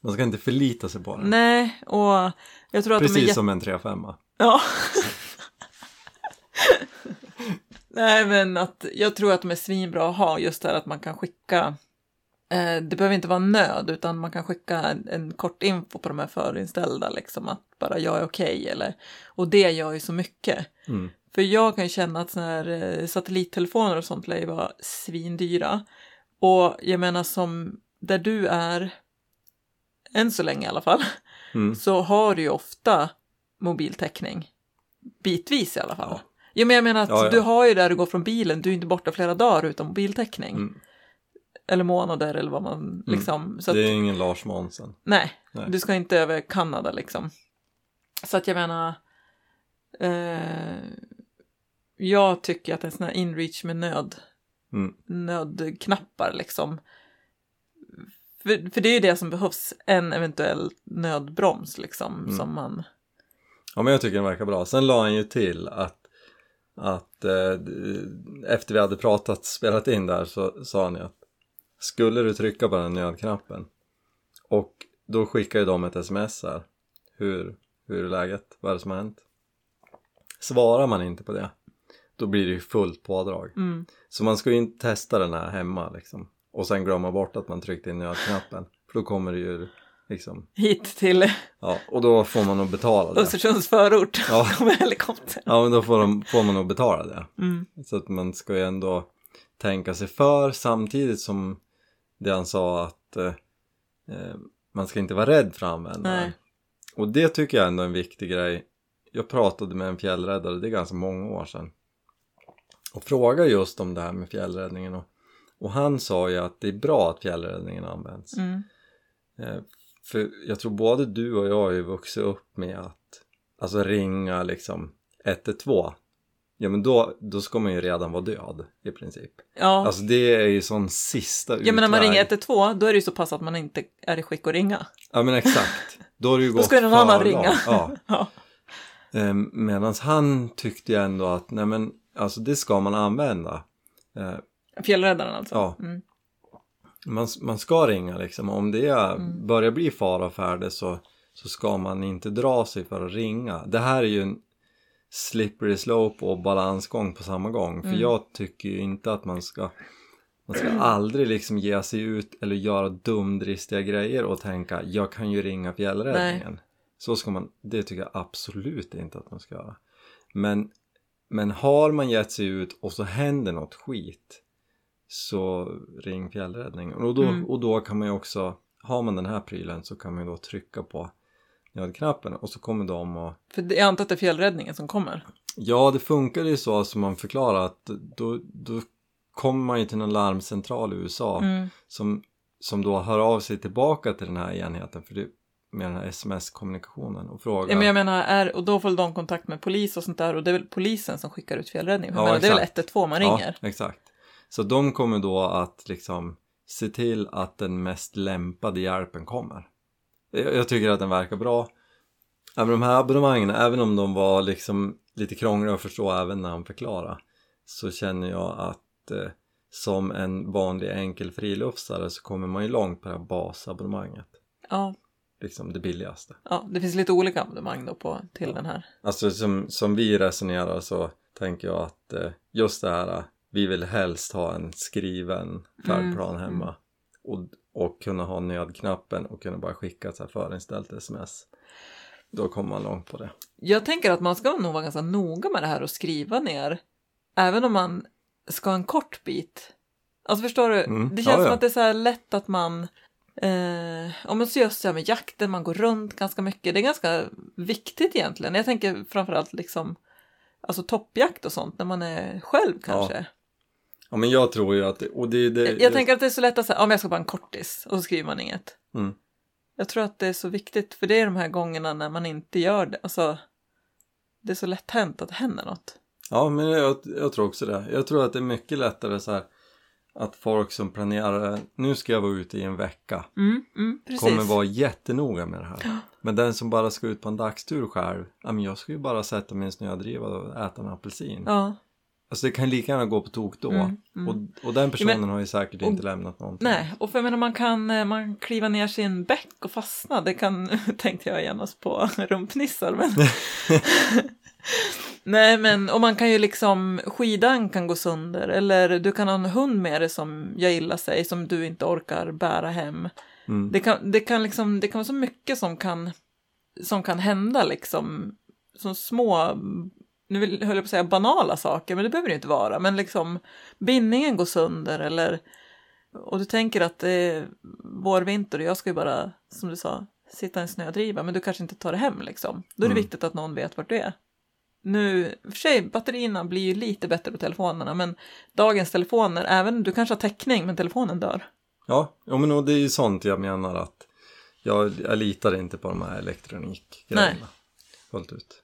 [SPEAKER 1] Man ska inte förlita sig på den.
[SPEAKER 2] Nej, och jag tror att
[SPEAKER 1] Precis
[SPEAKER 2] de är
[SPEAKER 1] som en 3-5.
[SPEAKER 2] Ja. Nej, men att jag tror att de är svinbra att ha just det här att man kan skicka eh, det behöver inte vara nöd, utan man kan skicka en, en, kort info på de här förinställda, liksom att bara jag är okej, okay, eller och det gör ju så mycket. Mm. För jag kan känna att såna här eh, satellittelefoner och sånt lär ju vara svindyra. Och jag menar som där du är, än så länge i alla fall, mm. så har du ju ofta mobiltäckning. Bitvis i alla fall. Ja. Jo, men jag menar att ja, ja. du har ju där du går från bilen, du är inte borta flera dagar utan mobiltäckning. Mm. Eller månader eller vad man mm. liksom.
[SPEAKER 1] Så det är att, ingen Lars Månsson.
[SPEAKER 2] Nej, nej, du ska inte över Kanada liksom. Så att jag menar. Eh, jag tycker att en sån här inreach med nöd. Mm. Nödknappar liksom. För, för det är ju det som behövs, en eventuell nödbroms liksom
[SPEAKER 1] Mm.
[SPEAKER 2] som man...
[SPEAKER 1] Ja men jag tycker den verkar bra. Sen la han ju till att, att eh, efter vi hade pratat, spelat in där så sa han ju att skulle du trycka på den nödknappen och då skickar ju de ett sms här. Hur, hur är läget? Vad är det som har hänt? Svarar man inte på det då blir det ju fullt pådrag.
[SPEAKER 2] Mm.
[SPEAKER 1] Så man ska ju inte testa den här hemma liksom. Och sen glömma bort att man tryckte in nödknappen. För då kommer det ju liksom,
[SPEAKER 2] Hit till
[SPEAKER 1] ja, och då får man nog betala det.
[SPEAKER 2] Östersunds förort
[SPEAKER 1] Ja. [LAUGHS]
[SPEAKER 2] med helikopter.
[SPEAKER 1] Ja men då får, de, får man nog betala det.
[SPEAKER 2] Mm.
[SPEAKER 1] Så att man ska ju ändå tänka sig för samtidigt som det han sa att eh, eh, man ska inte vara rädd för att använda
[SPEAKER 2] Nej.
[SPEAKER 1] den. Och det tycker jag ändå är en viktig grej. Jag pratade med en fjällräddare, det är ganska många år sedan. Och frågade just om det här med fjällräddningen och, och han sa ju att det är bra att fjällräddningen används.
[SPEAKER 2] Mm.
[SPEAKER 1] För jag tror både du och jag har ju vuxit upp med att alltså ringa liksom 112 Ja men då, då ska man ju redan vara död i princip.
[SPEAKER 2] Ja.
[SPEAKER 1] Alltså det är ju sån sista
[SPEAKER 2] ja, men när man
[SPEAKER 1] utväg.
[SPEAKER 2] ringer 112 då är det ju så pass att man inte är i skick att ringa.
[SPEAKER 1] Ja men exakt. Då har det ju gått
[SPEAKER 2] ska ju någon annan ringa.
[SPEAKER 1] Ja. [LAUGHS]
[SPEAKER 2] Ja.
[SPEAKER 1] Medan han tyckte ju ändå att nej men alltså det ska man använda. Eh,
[SPEAKER 2] Fjällräddaren alltså.
[SPEAKER 1] Ja.
[SPEAKER 2] Mm.
[SPEAKER 1] Man, man ska ringa liksom. Om det är,
[SPEAKER 2] Mm.
[SPEAKER 1] börjar bli fara och färde så, så ska man inte dra sig för att ringa. Det här är ju en slippery slope och balansgång på samma gång. För
[SPEAKER 2] Mm.
[SPEAKER 1] jag tycker ju inte att man ska man ska aldrig liksom ge sig ut eller göra dumdristiga grejer och tänka jag kan ju ringa fjällräddningen. Så ska man, det tycker jag absolut inte att man ska göra. Men, men har man gett sig ut och så händer något skit så ring fjällräddningen. Och då,
[SPEAKER 2] Mm.
[SPEAKER 1] och då kan man ju också, har man den här prylen så kan man ju då trycka på nödknappen och så kommer de och
[SPEAKER 2] För jag antar att det är fjällräddningen som kommer.
[SPEAKER 1] Ja, det funkar ju så som man förklarar att då, då kommer man ju till någon larmcentral i USA
[SPEAKER 2] Mm.
[SPEAKER 1] som, som då hör av sig tillbaka till den här enheten för det, med den här sms-kommunikationen och frågar
[SPEAKER 2] Ja, men jag menar, är, och då får de kontakt med polis och sånt där och det är väl polisen som skickar ut fjällräddning.
[SPEAKER 1] Ja,
[SPEAKER 2] menar, det är väl
[SPEAKER 1] exakt.
[SPEAKER 2] 112 man ringer.
[SPEAKER 1] Ja, exakt. Så de kommer då att liksom se till att den mest lämpade hjälpen kommer. Jag, tycker att den verkar bra. Även de här abonnemangen, även om de var liksom lite krångliga att förstå även när han förklarade så känner jag att eh, som en vanlig enkel friluftsare så kommer man ju långt på det här basabonnemanget.
[SPEAKER 2] Ja,
[SPEAKER 1] Liksom det billigaste.
[SPEAKER 2] ja, det finns lite olika abonnemang då på, till den här.
[SPEAKER 1] Alltså som, som vi resonerar så tänker jag att eh, just det här, vi vill helst ha en skriven färdplan
[SPEAKER 2] Mm,
[SPEAKER 1] hemma och, och kunna ha nödknappen och kunna bara skicka ett så här förinställt sms. Då kommer man långt på det.
[SPEAKER 2] Jag tänker att man ska nog vara ganska noga med det här och skriva ner, även om man ska en kort bit. Alltså förstår du,
[SPEAKER 1] Mm,
[SPEAKER 2] det
[SPEAKER 1] ja,
[SPEAKER 2] känns som
[SPEAKER 1] ja.
[SPEAKER 2] att det är så här lätt att man, eh, om man ser just det här med jakten, man går runt ganska mycket, det är ganska viktigt egentligen. Jag tänker framförallt liksom, alltså toppjakt och sånt, när man är själv kanske.
[SPEAKER 1] Ja men jag tror ju att det, och det, det
[SPEAKER 2] Jag, jag tänker att det är så lätt att säga, ja men jag ska bara en kortis, och så skriver man inget.
[SPEAKER 1] Mm.
[SPEAKER 2] Jag tror att det är så viktigt, för det är de här gångerna när man inte gör det, alltså, det är så lätt hänt att det händer något.
[SPEAKER 1] Ja men jag, jag tror också det. Jag tror att det är mycket lättare så här att folk som planerar, nu ska jag vara ute i en vecka
[SPEAKER 2] Mm, mm,
[SPEAKER 1] kommer vara jättenoga med det här. Men den som bara ska ut på en dagstur själv, ja men jag ska ju bara sätta mig i en snödriva och äta en apelsin.
[SPEAKER 2] Ja,
[SPEAKER 1] Alltså det kan lika gärna gå på tok då.
[SPEAKER 2] Mm, mm.
[SPEAKER 1] Och, och den personen
[SPEAKER 2] men-
[SPEAKER 1] har ju säkert
[SPEAKER 2] och-
[SPEAKER 1] inte lämnat någonting.
[SPEAKER 2] nej, och för jag menar man kan eh, man kliva ner sin bäck och fastna, det kan, [LAUGHS] tänkte jag genast på [LAUGHS] rumpnissar, men [LAUGHS] Nej, men och man kan ju liksom, skidan kan gå sönder eller du kan ha en hund med dig som jag illa sig, som du inte orkar bära hem.
[SPEAKER 1] Mm.
[SPEAKER 2] Det kan, det kan liksom, det kan vara så mycket som kan, som kan hända liksom, som små, nu höll jag på att säga banala saker, men det behöver det inte vara, men liksom bindningen går sönder eller, och du tänker att det är vår, vinter och jag ska ju bara, som du sa, sitta i en snödriva, men du kanske inte tar det hem liksom. Då är det
[SPEAKER 1] Mm.
[SPEAKER 2] viktigt att någon vet vart du är. Nu, för sig, batterierna blir ju lite bättre på telefonerna, men dagens telefoner, även du kanske har täckning, men telefonen dör.
[SPEAKER 1] Ja, ja men och det är ju sånt jag menar att jag, jag litar inte på de här elektronikgrejerna. Fullt ut.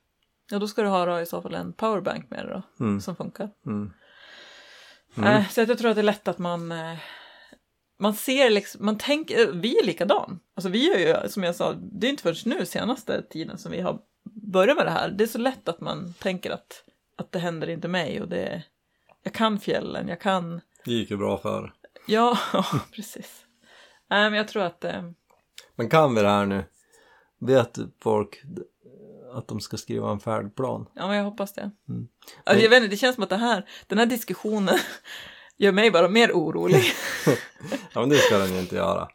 [SPEAKER 2] Ja, då ska du ha då, i så fall en powerbank med dig då,
[SPEAKER 1] Mm.
[SPEAKER 2] som funkar.
[SPEAKER 1] Mm. Mm.
[SPEAKER 2] Äh, så jag tror att det är lätt att man, eh, man ser liksom, man tänker, vi är likadan. Alltså vi är ju, som jag sa, det är inte först nu senaste tiden som vi har börjat med det här. Det är så lätt att man tänker att, att det händer inte mig och det, jag kan fjällen, jag kan,
[SPEAKER 1] Det gick ju bra för.
[SPEAKER 2] ja, [LAUGHS] precis. Nej, men jag tror att, eh,
[SPEAKER 1] Men kan vi det här nu? Vet folk att de ska skriva en färdplan?
[SPEAKER 2] ja men jag hoppas det.
[SPEAKER 1] Mm.
[SPEAKER 2] Alltså, jag vet inte, det känns som att det här, den här diskussionen [LAUGHS] gör mig bara mer orolig. [LAUGHS]
[SPEAKER 1] Ja men det ska den ju inte göra.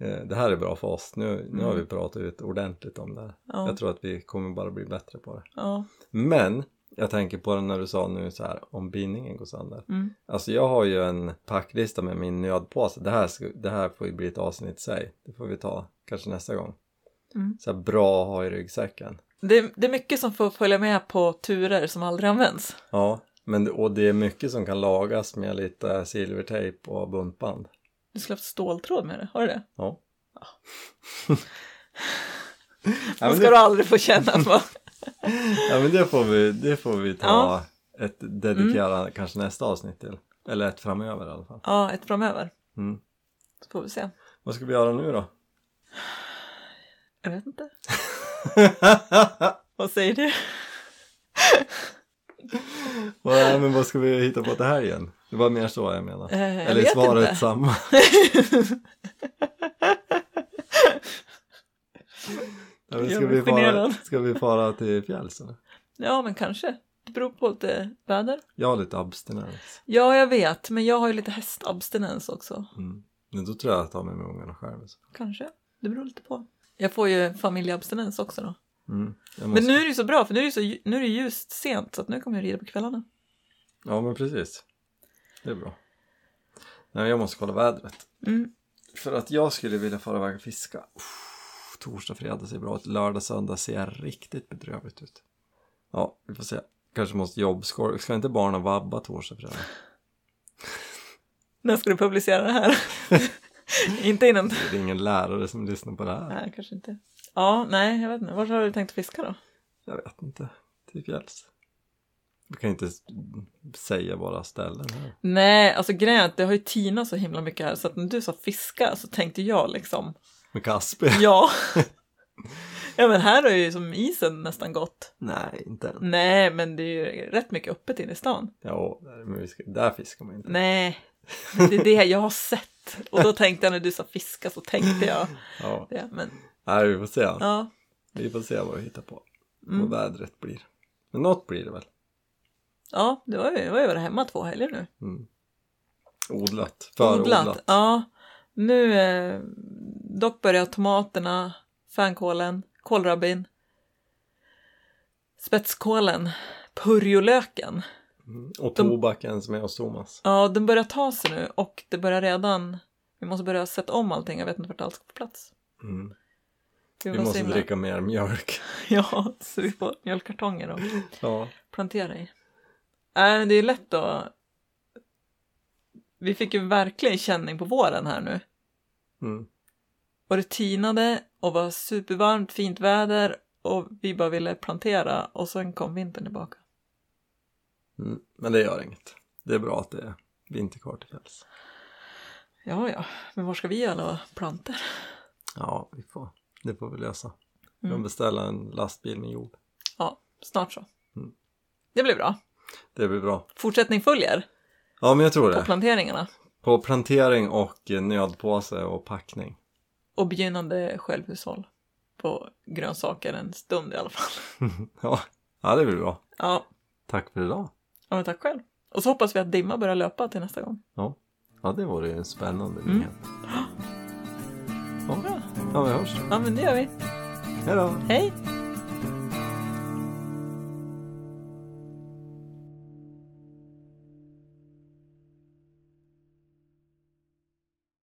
[SPEAKER 1] Eh, Det här är bra för oss. Nu, nu har vi pratat ut ordentligt om det.
[SPEAKER 2] Ja.
[SPEAKER 1] Jag tror att vi kommer bara bli bättre på det.
[SPEAKER 2] Ja,
[SPEAKER 1] Men jag tänker på det när du sa nu så här om bindningen går sönder.
[SPEAKER 2] mm.
[SPEAKER 1] Alltså jag har ju en packlista med min nödpåse. Det här, ska, det här får ju bli ett avsnitt i sig. Det får vi ta kanske nästa gång.
[SPEAKER 2] Mm.
[SPEAKER 1] Så här bra att ha i ryggsäcken.
[SPEAKER 2] Det, det är mycket som får följa med på turer som aldrig används.
[SPEAKER 1] Ja, men och det är mycket som kan lagas med lite silvertejp och buntband.
[SPEAKER 2] Du skulle haft ståltråd med det, har du det?
[SPEAKER 1] Ja. Ja, [LAUGHS] men
[SPEAKER 2] ska
[SPEAKER 1] det,
[SPEAKER 2] du aldrig få känna på. [LAUGHS]
[SPEAKER 1] ja men det får vi, det får vi ta
[SPEAKER 2] Ja.
[SPEAKER 1] ett dedikera kanske nästa avsnitt till. Eller ett framöver i alla fall.
[SPEAKER 2] Ja, ett framöver.
[SPEAKER 1] Mm.
[SPEAKER 2] Så får vi se.
[SPEAKER 1] Vad ska vi göra nu då?
[SPEAKER 2] Jag vet inte. [LAUGHS] [LAUGHS] Vad säger du? [LAUGHS]
[SPEAKER 1] Vad- men vad ska vi hitta på till helgen? Det var mer så jag menar.
[SPEAKER 2] Eh, jag
[SPEAKER 1] Eller är svaret
[SPEAKER 2] inte.
[SPEAKER 1] samma? [LAUGHS] Ja, men ska, vi fara, ska vi fara till fjälls eller?
[SPEAKER 2] Ja, men kanske. Det beror på lite väder.
[SPEAKER 1] Jag har lite abstinens.
[SPEAKER 2] Ja, jag vet, men jag har ju lite hästabstinens också.
[SPEAKER 1] Mm. Men då tror jag att jag tar med mig ungarna själv. Så.
[SPEAKER 2] Kanske. Det beror lite på. Jag får ju familjeabstinens också då.
[SPEAKER 1] Mm. Jag
[SPEAKER 2] Men
[SPEAKER 1] måste...
[SPEAKER 2] nu är det ju så bra, för nu är det, så, nu är det ljust sent, så att nu kommer jag rida på kvällarna.
[SPEAKER 1] Ja men precis. Det är bra. Nej, jag måste kolla vädret.
[SPEAKER 2] Mm.
[SPEAKER 1] För att jag skulle vilja fara iväg och fiska. Uff, torsdag, fredag ser bra ut. Lördag, söndag ser riktigt bedrövligt ut. Ja, vi får se. Kanske måste jobbskolka. Ska inte barnen vabba torsdag, fredag? [LAUGHS]
[SPEAKER 2] När ska du publicera det här? [LAUGHS] [LAUGHS] inte innan...
[SPEAKER 1] Det är ingen lärare som lyssnar på det här.
[SPEAKER 2] Nej, kanske inte. Ja, nej, jag vet inte. Var har du tänkt fiska då?
[SPEAKER 1] Jag vet inte. Till fjälls. Vi kan inte säga bara ställen här.
[SPEAKER 2] Nej, alltså grejen är att det har ju tinat så himla mycket här så att när du sa fiska så tänkte jag liksom
[SPEAKER 1] Med Kasper? [LAUGHS]
[SPEAKER 2] ja. [LAUGHS] ja men här är ju som isen nästan gått.
[SPEAKER 1] Nej, inte än.
[SPEAKER 2] Nej, men det är ju rätt mycket öppet inne i stan.
[SPEAKER 1] Ja, men vi ska, där fiskar man inte.
[SPEAKER 2] Nej, det är det jag har sett. Och då tänkte jag när du sa fiska så tänkte jag
[SPEAKER 1] Ja,
[SPEAKER 2] det. Men
[SPEAKER 1] Nej, vi får se.
[SPEAKER 2] ja,
[SPEAKER 1] Vi får se vad vi hittar på.
[SPEAKER 2] Mm.
[SPEAKER 1] Vad vädret blir. Men något blir det väl.
[SPEAKER 2] ja det var ju, det var ju varit hemma två helger nu.
[SPEAKER 1] Mm. Odlat. Förodlat.
[SPEAKER 2] Ja, nu eh, dock börjar tomaterna, fänkålen, kålrabbin, spetskålen, purjolöken.
[SPEAKER 1] Mm. Och
[SPEAKER 2] De-
[SPEAKER 1] tobaken som är hos Thomas.
[SPEAKER 2] Ja, den börjar ta sig nu och det börjar redan, vi måste börja sätta om allting, jag vet inte vart allt ska på plats.
[SPEAKER 1] Mm.
[SPEAKER 2] Vi,
[SPEAKER 1] Vi måste
[SPEAKER 2] himla-
[SPEAKER 1] dricka mer mjölk. [LAUGHS]
[SPEAKER 2] Ja, så vi får mjölkkartonger och
[SPEAKER 1] Ja.
[SPEAKER 2] plantera i. Äh, det är lätt att... Vi fick ju verkligen känning på våren här nu.
[SPEAKER 1] Mm.
[SPEAKER 2] Och det tinade och var supervarmt, fint väder och vi bara ville plantera och sen kom vintern tillbaka.
[SPEAKER 1] Mm. Men det gör inget. Det är bra att det är vinter kvar till fjälls.
[SPEAKER 2] Ja, ja, men var ska vi alla planter?
[SPEAKER 1] Ja, vi får. Det får vi lösa. Vi
[SPEAKER 2] Mm.
[SPEAKER 1] beställa en lastbil med jord.
[SPEAKER 2] Ja, snart så.
[SPEAKER 1] Mm.
[SPEAKER 2] Det blir bra.
[SPEAKER 1] Det blir bra.
[SPEAKER 2] Fortsättning följer
[SPEAKER 1] Ja, men jag tror
[SPEAKER 2] på
[SPEAKER 1] det.
[SPEAKER 2] planteringarna
[SPEAKER 1] På plantering och nödpåse och packning.
[SPEAKER 2] och begynnande självhushåll på grönsaker en stund i alla fall. [LAUGHS]
[SPEAKER 1] ja. ja, det blir bra.
[SPEAKER 2] Ja,
[SPEAKER 1] Tack för idag.
[SPEAKER 2] Ja men tack själv. Och så hoppas vi att dimma börjar löpa till nästa gång.
[SPEAKER 1] Ja, ja det vore en spännande
[SPEAKER 2] Mm.
[SPEAKER 1] nyhet. [GASPS] Ja. ja, vi hörs.
[SPEAKER 2] Ja, men det gör vi.
[SPEAKER 1] Hej då!
[SPEAKER 2] Hej!